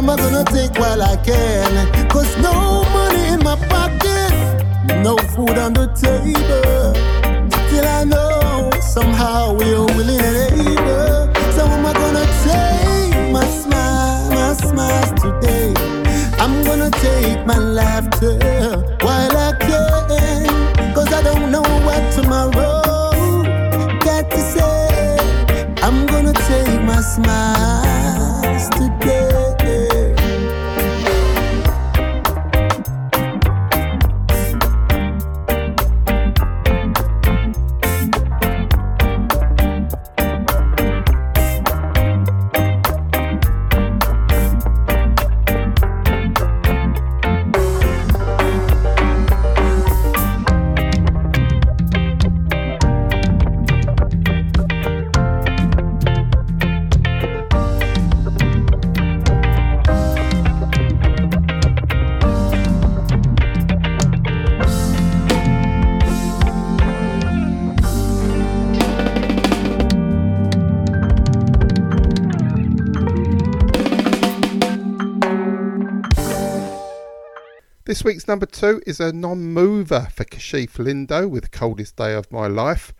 am I gonna take while I can? Cause no money. This week's number two is a non mover for Kashif Lindo with Coldest Day of My Life.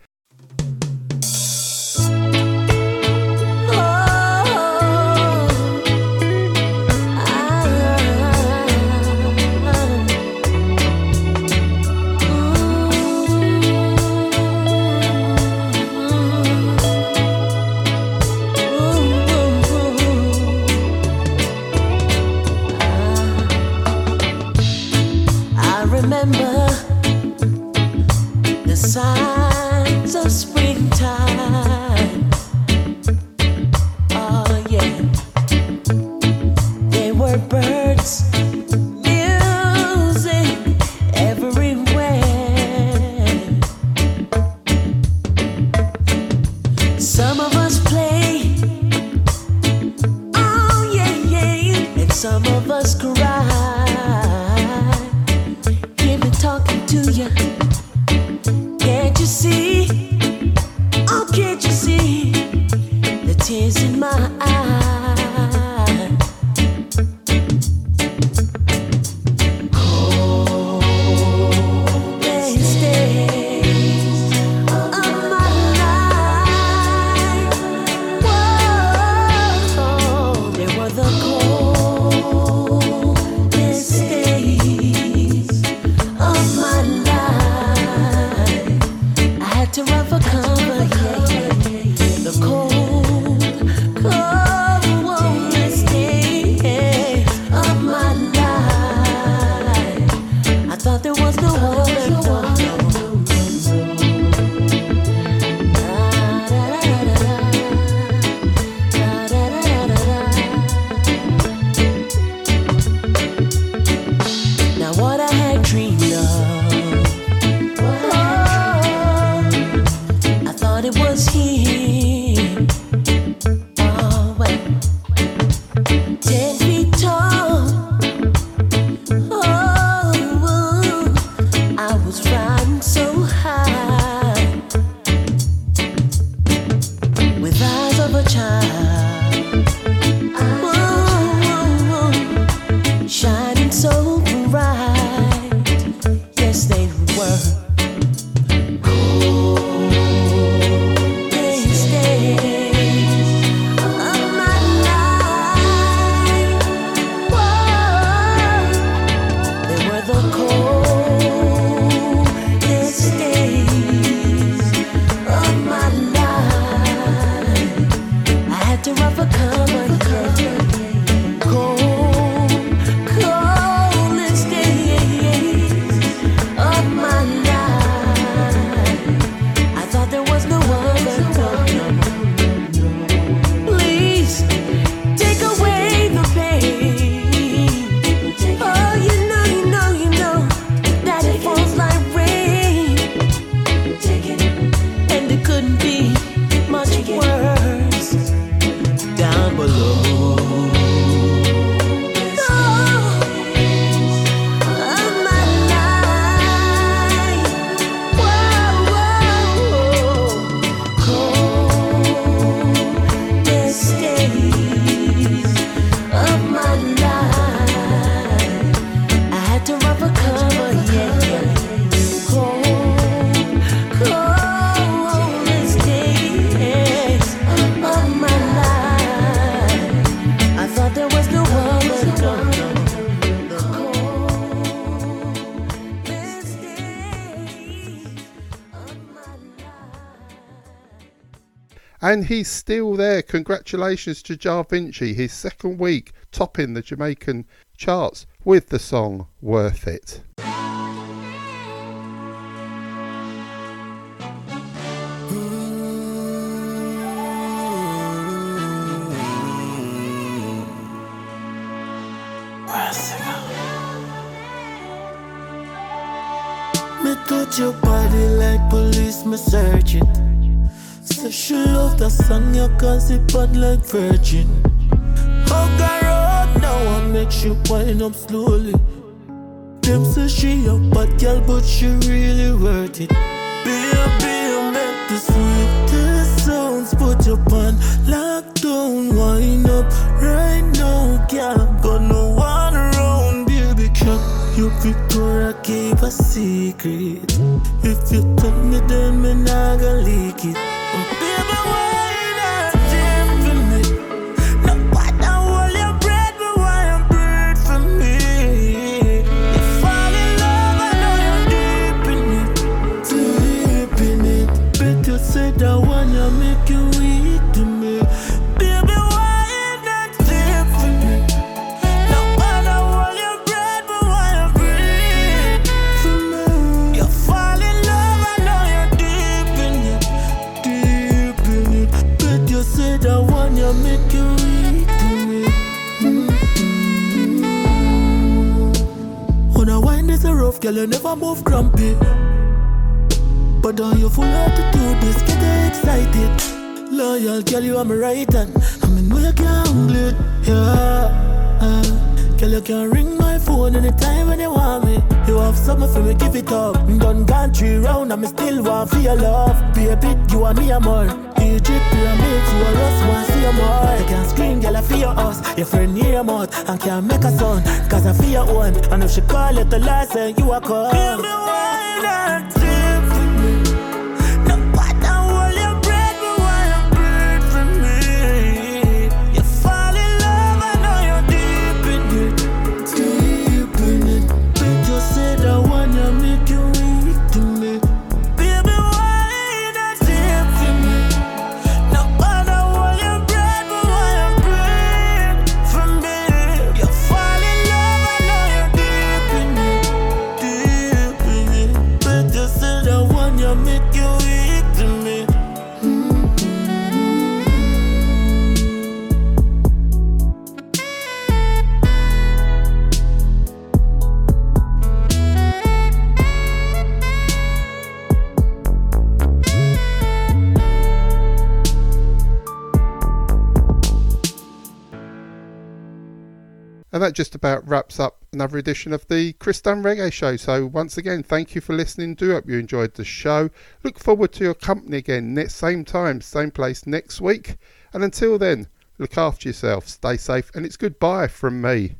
And he's still there. Congratulations to Jah Vinci, his second week topping the Jamaican charts with the song Worth It. Me touch your body like police, me search it. Say she love the song you cause it bad like virgin. Hug her up now and make she wind up slowly. Them say she a bad girl, but she really worth it. Baby, make the sweetest sounds. Put your pan lockdown, wind up right now, girl. Got no one around, baby. Chuck your Victoria keep a secret. If you tell me, then me not gonna leak it. Girl, you never move grumpy. But don't you on your full attitude, this get excited. Loyal girl, you are my right hand. I mean, know you can't handle it, yeah. Girl, you can ring my phone anytime when you want me. You have something for me, give it up. Done gone three round, me still want for your love. Baby, you and me are more. Egypt pyramids, are us, want see you more. You can scream, girl, I fear us. Your friend near your mouth, and can't make a sound. Cause I fear one. And if she call it the last, you are called. And that just about wraps up another edition of the Chris Dunn Reggae Show. So once again, thank you for listening. Do hope you enjoyed the show. Look forward to your company again next same time, same place next week. And until then, look after yourself, stay safe, and it's goodbye from me.